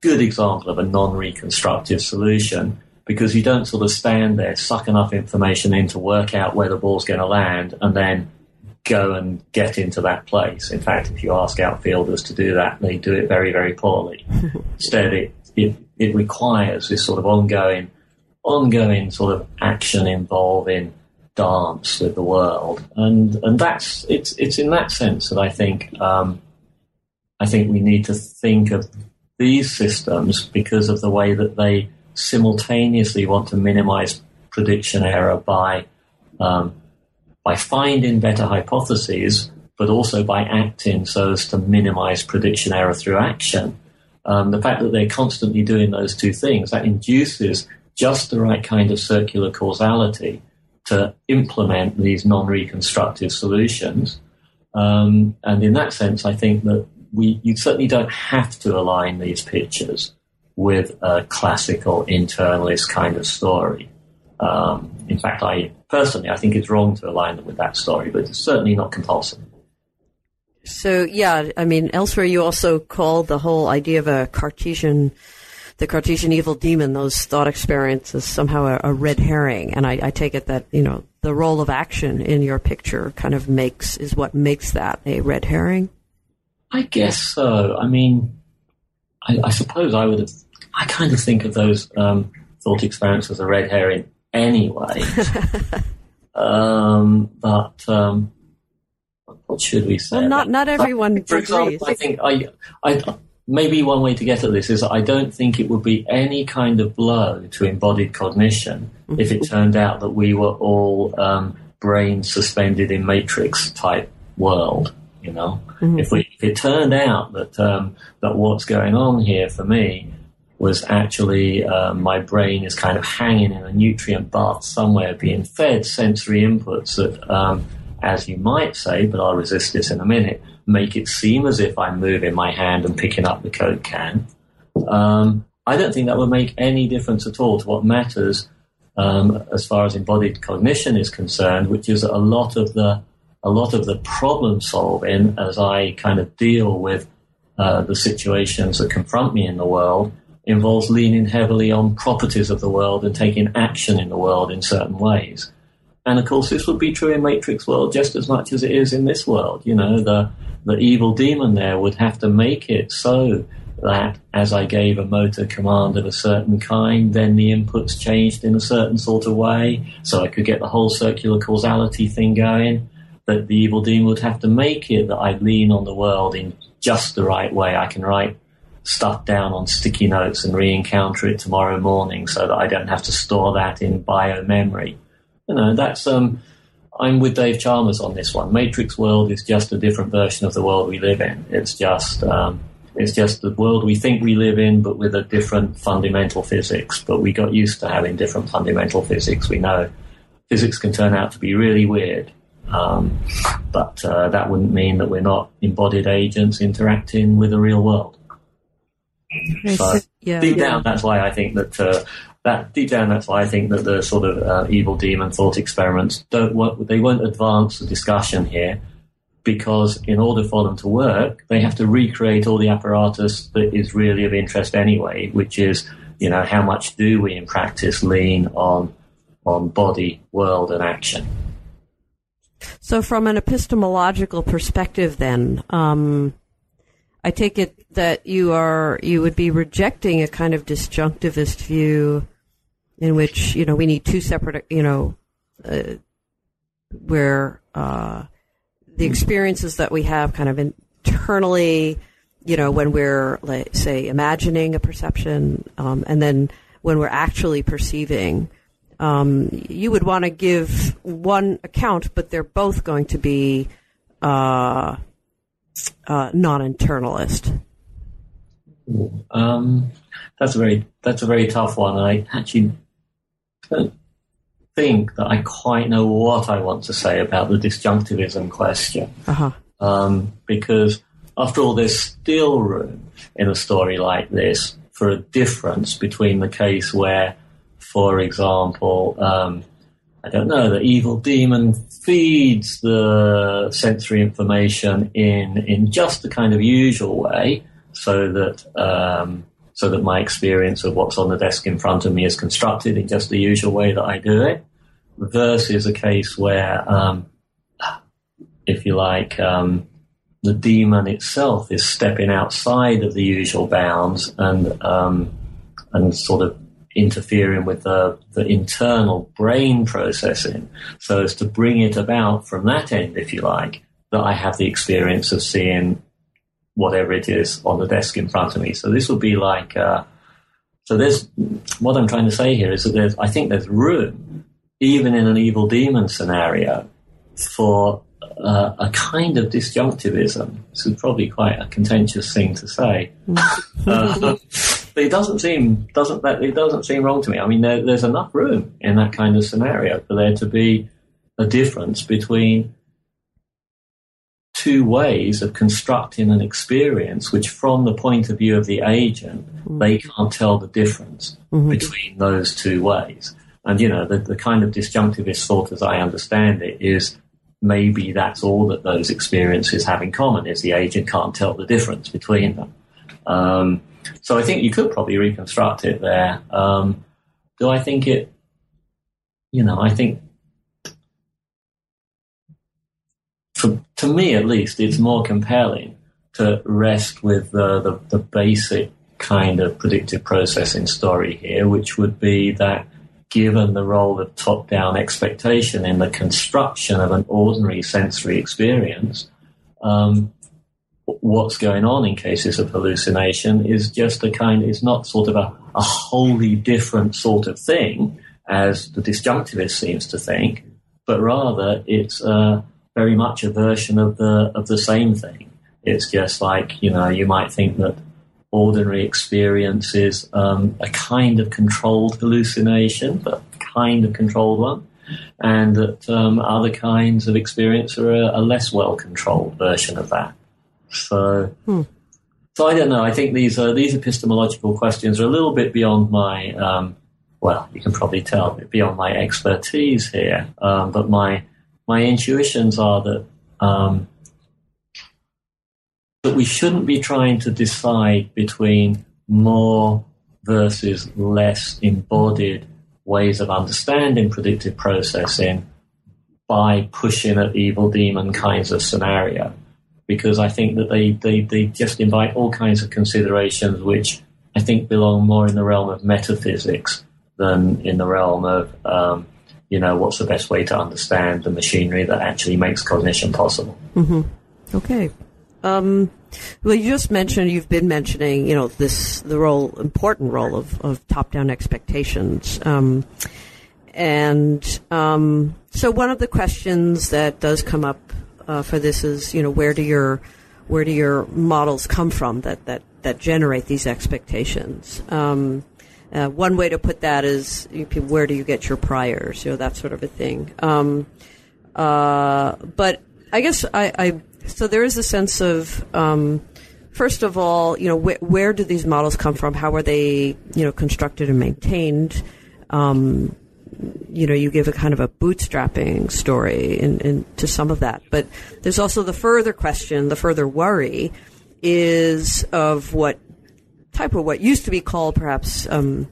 Speaker 2: good example of a non-reconstructive solution because you don't sort of stand there, suck enough information in to work out where the ball's going to land, and then go and get into that place. In fact, if you ask outfielders to do that, they do it very, very poorly. Instead, it, it, it requires this sort of ongoing, ongoing sort of action involving dance with the world, and and that's it's it's in that sense that I think um, I think we need to think of these systems because of the way that they simultaneously want to minimize prediction error by um, by finding better hypotheses, but also by acting so as to minimize prediction error through action. Um, the fact that they're constantly doing those two things that induces just the right kind of circular causality to implement these non-reconstructive solutions. Um, and in that sense, I think that we you certainly don't have to align these pictures with a classical internalist kind of story. Um, in fact, I personally I think it's wrong to align them with that story, but it's certainly not compulsory.
Speaker 1: So yeah, I mean, elsewhere you also call the whole idea of a Cartesian, the Cartesian evil demon, those thought experiences somehow a, a red herring, and I, I, take it that you know the role of action in your picture kind of makes is what makes that a red herring.
Speaker 2: I guess so. I mean, I, I suppose I would have I kind of think of those um, thought experiments as a red herring anyway. um, but um, what should we say?
Speaker 1: Well, not not everyone
Speaker 2: For
Speaker 1: agrees.
Speaker 2: example, I think I, I, maybe one way to get at this is I don't think it would be any kind of blow to embodied cognition if it turned out that we were all um, brain suspended in matrix type world. You know, if we if it turned out that um, that what's going on here for me was actually um, my brain is kind of hanging in a nutrient bath somewhere, being fed sensory inputs that, um, as you might say, but I'll resist this in a minute, make it seem as if I'm moving my hand and picking up the Coke can. Um, I don't think that would make any difference at all to what matters um, as far as embodied cognition is concerned, which is a lot of the a lot of the problem solving as I kind of deal with uh, the situations that confront me in the world involves leaning heavily on properties of the world and taking action in the world in certain ways. And of course, this would be true in Matrix world just as much as it is in this world. You know, the the evil demon there would have to make it so that as I gave a motor command of a certain kind, then the inputs changed in a certain sort of way, so I could get the whole circular causality thing going. That the evil demon would have to make it that I lean on the world in just the right way. I can write stuff down on sticky notes and re-encounter it tomorrow morning so that I don't have to store that in bio memory. You know, that's um I'm with Dave Chalmers on this one. Matrix world is just a different version of the world we live in. It's just um, it's just the world we think we live in, but with a different fundamental physics. But we got used to having different fundamental physics. We know physics can turn out to be really weird, um, but uh, that wouldn't mean that we're not embodied agents interacting with the real world. So
Speaker 1: yeah.
Speaker 2: deep down, that's why I think that uh, that deep down, that's why I think that the sort of uh, evil demon thought experiments don't work. They won't advance the discussion here because in order for them to work, they have to recreate all the apparatus that is really of interest anyway, which is you know how much do we in practice lean on on body, world, and action.
Speaker 1: So, from an epistemological perspective, then, um, I take it that you are you would be rejecting a kind of disjunctivist view, in which you know we need two separate, you know, uh, where uh, the experiences that we have kind of internally, you know, when we're like say imagining a perception, um, and then when we're actually perceiving um, you would want to give one account, but they're both going to be uh, uh, non-internalist.
Speaker 2: Um, that's a very that's a very tough one. I actually think that I quite know what I want to say about the disjunctivism question.
Speaker 1: Uh-huh.
Speaker 2: um, because after all, there's still room in a story like this for a difference between the case where, for example, um, I don't know, the evil demon feeds the sensory information in in just the kind of usual way, so that um, so that my experience of what's on the desk in front of me is constructed in just the usual way that I do it, versus a case where, um, if you like, um, the demon itself is stepping outside of the usual bounds and um, and sort of interfering with the, the internal brain processing so as to bring it about from that end, if you like, that I have the experience of seeing whatever it is on the desk in front of me. So this will be like, uh, so there's, what I'm trying to say here is that there's, I think there's room, even in an evil demon scenario, for uh, a kind of disjunctivism. This is probably quite a contentious thing to say. Uh, but it doesn't seem doesn't that it doesn't seem wrong to me. I mean, there, there's enough room in that kind of scenario for there to be a difference between two ways of constructing an experience, which, from the point of view of the agent, they can't tell the difference between those two ways. And you know, the, the kind of disjunctivist thought, as I understand it, is maybe that's all that those experiences have in common is the agent can't tell the difference between them. Um, so I think you could probably reconstruct it there. Um, do I think it? You know, I think for to me at least, it's more compelling to rest with the, the, the basic kind of predictive processing story here, which would be that given the role of top-down expectation in the construction of an ordinary sensory experience, um, what's going on in cases of hallucination is just a kind, is not sort of a, a wholly different sort of thing as the disjunctivist seems to think, but rather it's uh, very much a version of the of the same thing. It's just like you know you might think that ordinary experience is um, a kind of controlled hallucination, but kind of controlled one, and that um, other kinds of experience are a, a less well controlled version of that. So. Hmm. So I don't know. I think these uh, these epistemological questions are a little bit beyond my um, well, you can probably tell beyond my expertise here, um, but my my intuitions are that um, that we shouldn't be trying to decide between more versus less embodied ways of understanding predictive processing by pushing at evil demon kinds of scenario. Because I think that they, they, they just invite all kinds of considerations which I think belong more in the realm of metaphysics than in the realm of, um, you know, what's the best way to understand the machinery that actually makes cognition possible.
Speaker 1: Mm-hmm. Okay. Um, well, you just mentioned you've been mentioning, you know, this the role, important role of, of top-down expectations, um, and um, so one of the questions that does come up uh, for this is, you know, where do your where do your models come from that that that generate these expectations? Um, uh, one way to put that is where do you get your priors, you know, that sort of a thing. Um, uh, but I guess I, I, so there is a sense of, um, first of all, you know, wh- where do these models come from? How are they, you know, constructed and maintained? Um, you know, you give a kind of a bootstrapping story in, in, to some of that. But there's also the further question, the further worry is of what type of what used to be called perhaps um,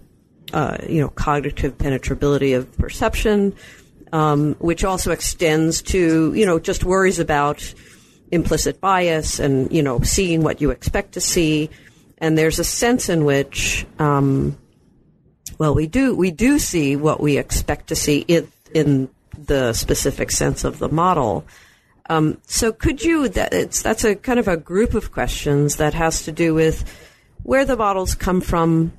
Speaker 1: uh, you know cognitive penetrability of perception, um, which also extends to you know just worries about implicit bias and you know seeing what you expect to see, and there's a sense in which um, well we do we do see what we expect to see in, in the specific sense of the model. Um, so could you that it's that's a kind of a group of questions that has to do with where the models come from,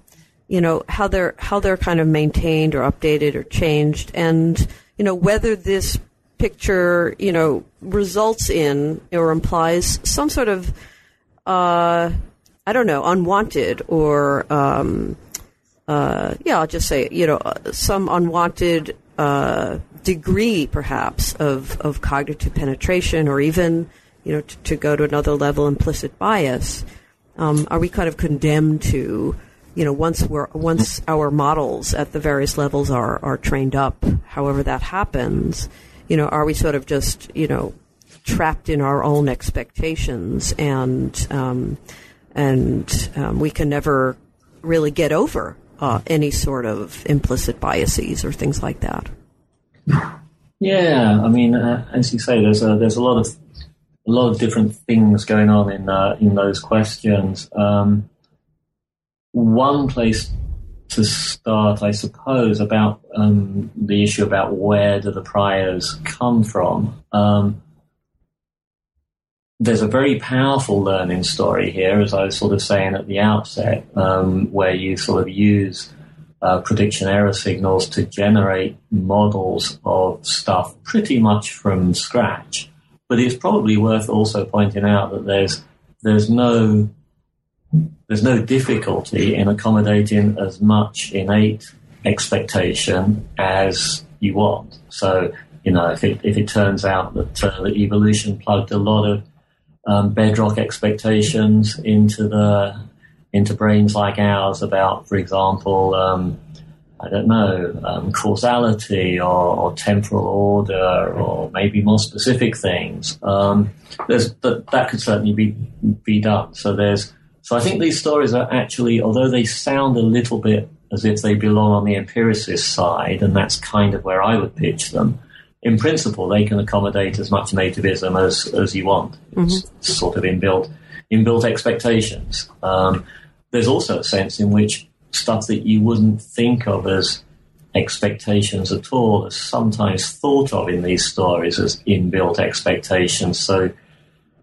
Speaker 1: you know, how they're how they're kind of maintained or updated or changed, and you know whether this picture, you know, results in or implies some sort of, uh, I don't know, unwanted or, um, uh, yeah, I'll just say, you know, some unwanted uh, degree, perhaps, of of cognitive penetration, or even, you know, t- to go to another level, implicit bias um, are we kind of condemned to, you know, once we're once our models at the various levels are are trained up, however that happens, you know, are we sort of just you know trapped in our own expectations and um, and um, we can never really get over uh, any sort of implicit biases or things like that.
Speaker 2: Yeah, I mean, uh, as you say, there's a there's a lot of a lot of different things going on in uh, in those questions. Um, one place to start, I suppose, about um, the issue about where do the priors come from. Um, there's a very powerful learning story here, as I was sort of saying at the outset, um, where you sort of use uh, prediction error signals to generate models of stuff pretty much from scratch. But it's probably worth also pointing out that there's there's no there's no difficulty in accommodating as much innate expectation as you want. So you know if it if it turns out that uh, the evolution plugged a lot of um, bedrock expectations into the into brains like ours about, for example, um, I don't know, um, causality or, or, temporal order or maybe more specific things. Um, there's, that, that could certainly be, be done. So there's, so I think these stories are actually, although they sound a little bit as if they belong on the empiricist side, and that's kind of where I would pitch them. In principle, they can accommodate as much nativism as, as you want. It's mm-hmm. sort of inbuilt, inbuilt expectations. Um, there's also a sense in which stuff that you wouldn't think of as expectations at all is sometimes thought of in these stories as inbuilt expectations. So,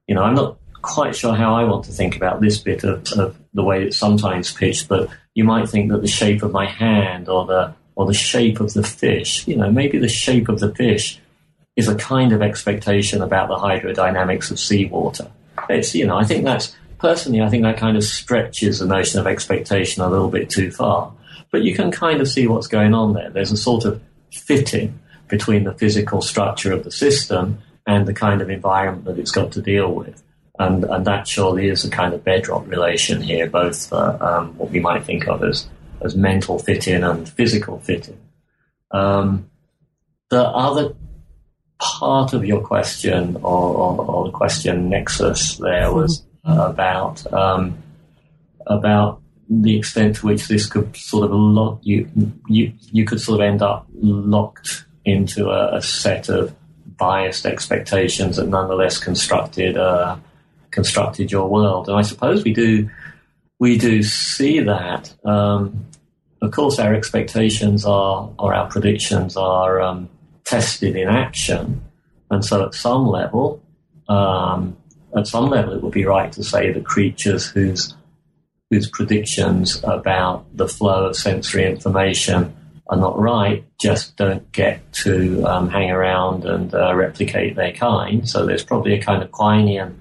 Speaker 2: you know, I'm not quite sure how I want to think about this bit of, of the way it's sometimes pitched, but you might think that the shape of my hand or the or the shape of the fish, you know, maybe the shape of the fish is a kind of expectation about the hydrodynamics of seawater. It's, you know, I think that's, personally, I think that kind of stretches the notion of expectation a little bit too far. But you can kind of see what's going on there. There's a sort of fitting between the physical structure of the system and the kind of environment that it's got to deal with. And, and that surely is a kind of bedrock relation here, both for um, what we might think of as, as mental fitting and physical fitting. Um, the other part of your question, or, or, or the question nexus there, was about um, about the extent to which this could sort of lock you, you, you could sort of end up locked into a, a set of biased expectations that nonetheless constructed uh, constructed your world. And I suppose we do we do see that. Um, of course, our expectations are or our predictions are um, tested in action, and so at some level, um, at some level, it would be right to say that creatures whose whose predictions about the flow of sensory information are not right just don't get to um, hang around and uh, replicate their kind. So there's probably a kind of Quinean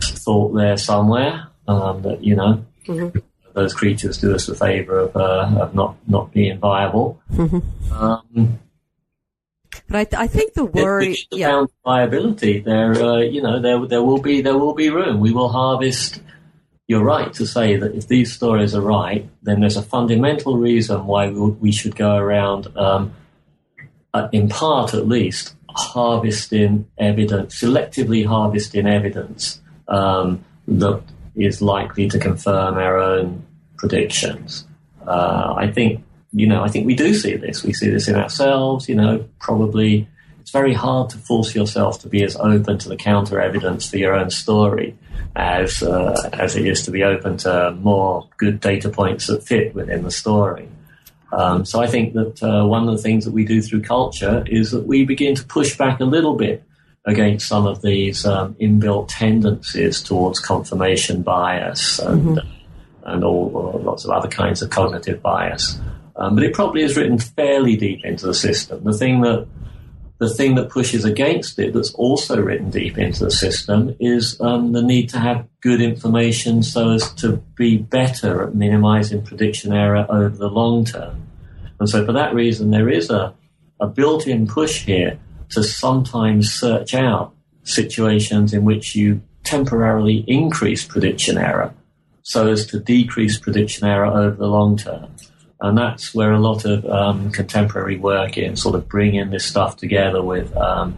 Speaker 2: thought there somewhere um, that you know mm-hmm. those creatures do us the favour of, uh, of not not being viable. Mm-hmm. Um,
Speaker 1: but I, th- I, think the worry,
Speaker 2: yeah, viability there, uh, you know, there there will be there will be room. We will harvest. You're right to say that if these stories are right, then there's a fundamental reason why we, we should go around, um, uh, in part at least, harvesting evidence, selectively harvesting evidence um, that is likely to confirm our own predictions. Uh, I think, you know, I think we do see this. We see this in ourselves, you know, probably it's very hard to force yourself to be as open to the counter evidence for your own story as, uh, as it is to be open to more good data points that fit within the story. Um, so I think that uh, one of the things that we do through culture is that we begin to push back a little bit against some of these um, inbuilt tendencies towards confirmation bias and, mm-hmm. and all, all, lots of other kinds of cognitive bias. Um, but it probably is written fairly deep into the system. The thing that the thing that pushes against it, that's also written deep into the system, is um, the need to have good information so as to be better at minimizing prediction error over the long term. And so, for that reason, there is a, a built in push here to sometimes search out situations in which you temporarily increase prediction error so as to decrease prediction error over the long term. And that's where a lot of um, contemporary work in sort of bringing this stuff together with um,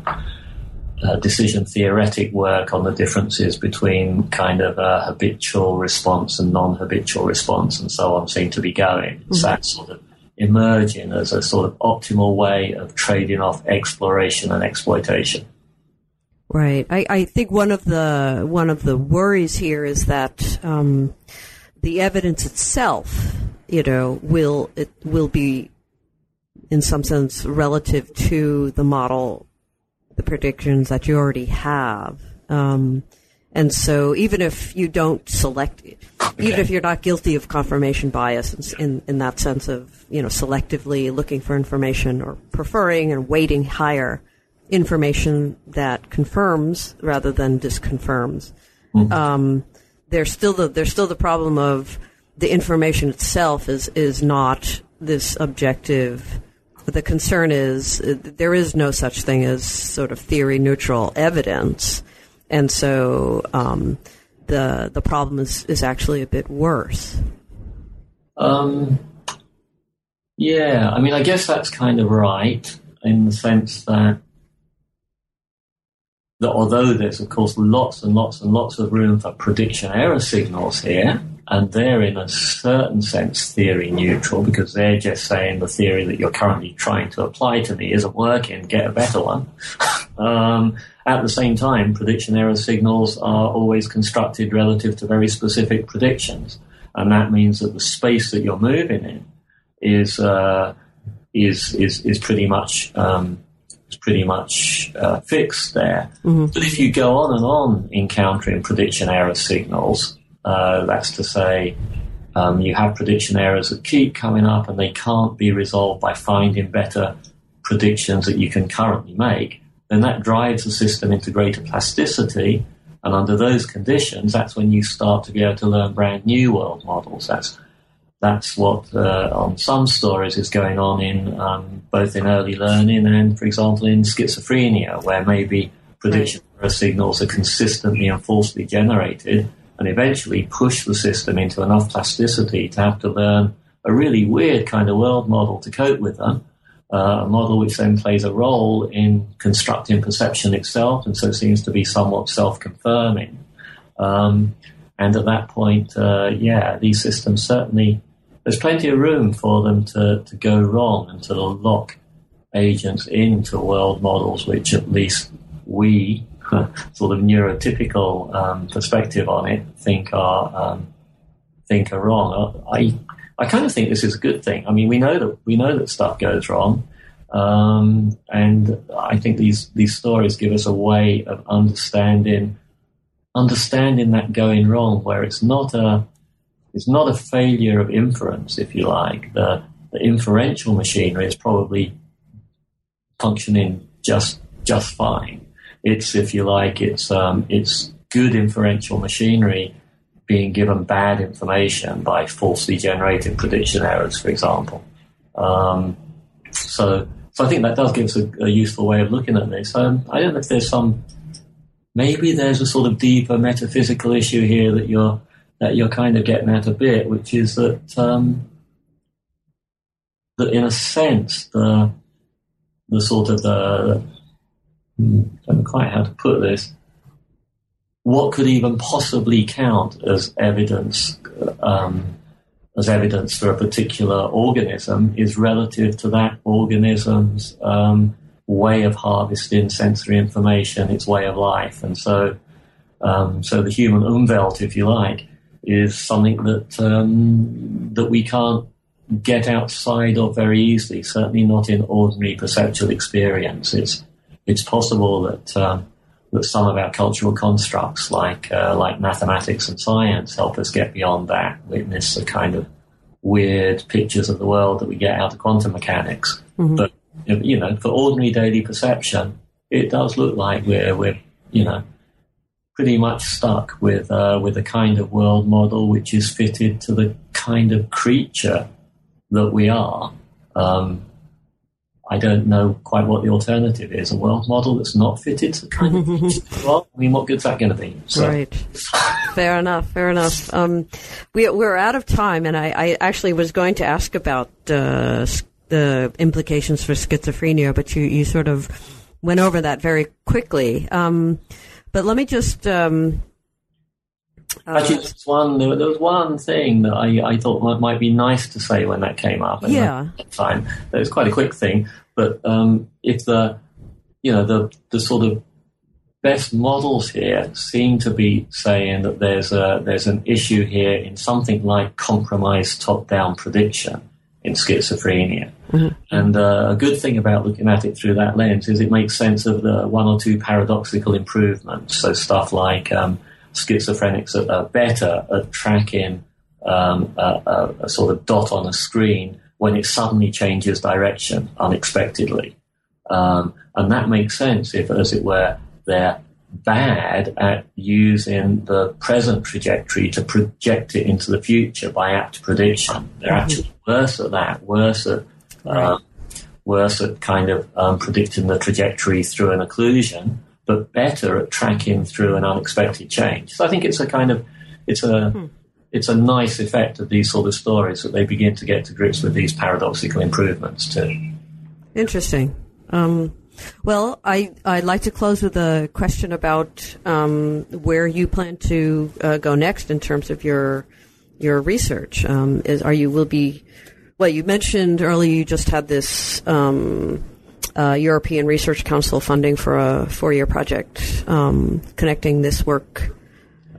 Speaker 2: uh, decision theoretic work on the differences between kind of a habitual response and non-habitual response and so on seem to be going. Mm-hmm. So that sort of emerging as a sort of optimal way of trading off exploration and exploitation.
Speaker 1: Right. I, I think one of the one of the worries here is that um, the evidence itself, you know, will it will be in some sense relative to the model, the predictions that you already have. Um, and so even if you don't select, okay. even if you're not guilty of confirmation bias in, in that sense of, you know, selectively looking for information or preferring and weighting higher information that confirms rather than disconfirms, mm-hmm. um, there's still the, there's still the problem of the information itself is, is not this objective the concern is uh, there is no such thing as sort of theory neutral evidence and so um, the the problem is is actually a bit worse.
Speaker 2: Um, yeah, I mean, I guess that's kind of right in the sense that that although there's of course lots and lots and lots of room for prediction error signals here, and they're in a certain sense theory neutral because they're just saying the theory that you're currently trying to apply to me isn't working, get a better one. um, at the same time, prediction error signals are always constructed relative to very specific predictions. And that means that the space that you're moving in is, uh, is, is, is pretty much um, is pretty much uh, fixed there. But if you go on and on encountering prediction error signals, uh, that's to say, um, you have prediction errors that keep coming up and they can't be resolved by finding better predictions that you can currently make, then that drives the system into greater plasticity. And under those conditions, that's when you start to be able to learn brand new world models. That's that's what uh, on some stories is going on in um, both in early learning and, for example, in schizophrenia, where maybe prediction error signals are consistently and falsely generated, and eventually push the system into enough plasticity to have to learn a really weird kind of world model to cope with them. Uh, a model which then plays a role in constructing perception itself, and so seems to be somewhat self-confirming. Um, and at that point, uh, yeah, these systems certainly there's plenty of room for them to, to go wrong and to lock agents into world models which at least we, sort of neurotypical um, perspective on it, think are um, think are wrong. I I kind of think this is a good thing. I mean, we know that we know that stuff goes wrong, um, and I think these these stories give us a way of understanding understanding that going wrong, where it's not a it's not a failure of inference, if you like. The, the inferential machinery is probably functioning just just fine. It's, if you like, it's um, it's good inferential machinery being given bad information by falsely generated prediction errors, for example. Um, so, so I think that does give us a, a useful way of looking at this. Um, I don't know if there's some, maybe there's a sort of deeper metaphysical issue here that you're that you're kind of getting at a bit, which is that um, that in a sense the the sort of the hmm, I don't know quite how to put this. What could even possibly count as evidence um, as evidence for a particular organism is relative to that organism's um, way of harvesting sensory information, its way of life, and so um, so the human umwelt, if you like, is something that um, that we can't get outside of very easily. Certainly not in ordinary perceptual experience. It's possible that um, that some of our cultural constructs, like uh, like mathematics and science, help us get beyond that. Witness the kind of weird pictures of the world that we get out of quantum mechanics. Mm-hmm. But you know, for ordinary daily perception, it does look like we're we're you know pretty much stuck with uh, with a kind of world model which is fitted to the kind of creature that we are. Um, I don't know quite what the alternative is. A world model that's not fitted to the kind of creature I mean, what good's that going to be?
Speaker 1: So. Right. fair enough. Fair enough. Um, we, we're out of time, and I, I, actually was going to ask about uh, the implications for schizophrenia, but you, you sort of went over that very quickly. Um, but let me just. Um,
Speaker 2: uh, Actually, there was one. There, was one thing that I, I thought might, might be nice to say when that came up.
Speaker 1: yeah.
Speaker 2: Time. It was quite a quick thing, but um, if the, you know, the the sort of best models here seem to be saying that there's a there's an issue here in something like compromised top-down prediction in schizophrenia. Mm-hmm. And uh, a good thing about looking at it through that lens is it makes sense of the one or two paradoxical improvements. So stuff like um, schizophrenics are, are, better at tracking um, a, a, a, sort of dot on a screen when it suddenly changes direction unexpectedly. Um, and that makes sense if, as it were, they're bad at using the present trajectory to project it into the future by apt prediction. They're mm-hmm. actually worse at that, worse at uh, worse at kind of um, predicting the trajectory through an occlusion, but better at tracking through an unexpected change. So I think it's a kind of it's a hmm. it's a nice effect of these sort of stories that they begin to get to grips with these paradoxical improvements too.
Speaker 1: Interesting. Um, well, I, I'd like to close with a question about um, where you plan to uh, go next in terms of your your research. Um, is are you will be well? You mentioned earlier you just had this um, uh, European Research Council funding for a four year project um, connecting this work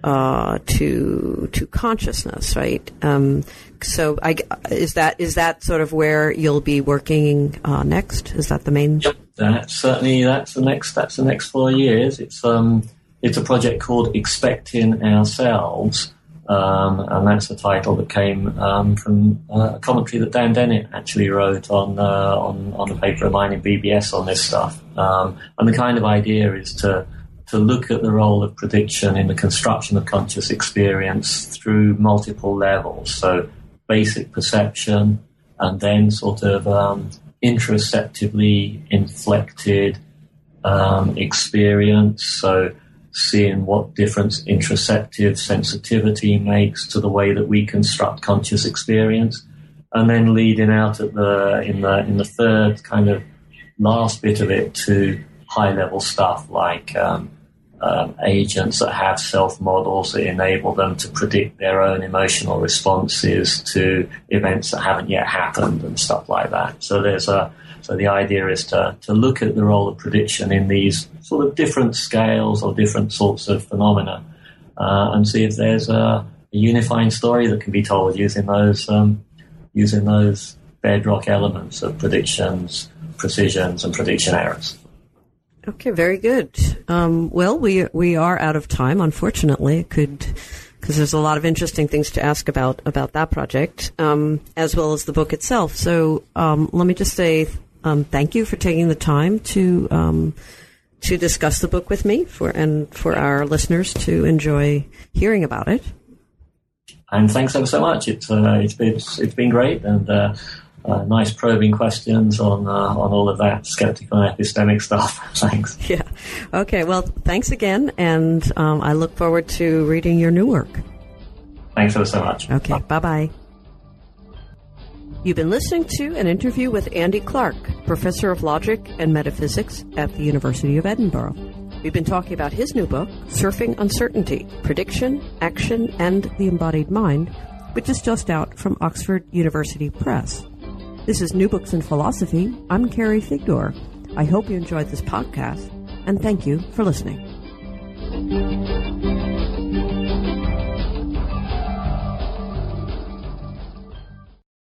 Speaker 1: uh, to to consciousness, right? Um, so, I, is that is that sort of where you'll be working uh, next? Is that the main?
Speaker 2: Yep, that's certainly that's the next that's the next four years. It's um it's a project called Expecting Ourselves, um, and that's the title that came um, from uh, a commentary that Dan Dennett actually wrote on uh, on on a paper of mine in BBS on this stuff. Um, and the kind of idea is to to look at the role of prediction in the construction of conscious experience through multiple levels. So basic perception, and then sort of um, introspectively inflected um, experience. So seeing what difference interoceptive sensitivity makes to the way that we construct conscious experience, and then leading out at the in the in the third kind of last bit of it to high level stuff like um, um, agents that have self models that enable them to predict their own emotional responses to events that haven't yet happened and stuff like that. So there's a so the idea is to, to look at the role of prediction in these sort of different scales or different sorts of phenomena uh, and see if there's a, a, unifying story that can be told using those um, using those bedrock elements of predictions, precisions, and prediction errors.
Speaker 1: Okay, very good. Um, well, we we are out of time, unfortunately. Could because there's a lot of interesting things to ask about about that project, um, as well as the book itself. So um, let me just say um, thank you for taking the time to um, to discuss the book with me for and for our listeners to enjoy hearing about it.
Speaker 2: And thanks ever so much. It's uh, it's been it's been great and. Uh, uh, nice probing questions on uh, on all of that skeptical and epistemic stuff. thanks.
Speaker 1: Yeah. Okay. Well, thanks again, and um, I look forward to reading your new work.
Speaker 2: Thanks ever so much.
Speaker 1: Okay. Bye bye. You've been listening to an interview with Andy Clark, professor of logic and metaphysics at the University of Edinburgh. We've been talking about his new book, Surfing Uncertainty Prediction, Action, and the Embodied Mind, which is just out from Oxford University Press. This is New Books in Philosophy. I'm Carrie Figdor. I hope you enjoyed this podcast, and thank you for listening.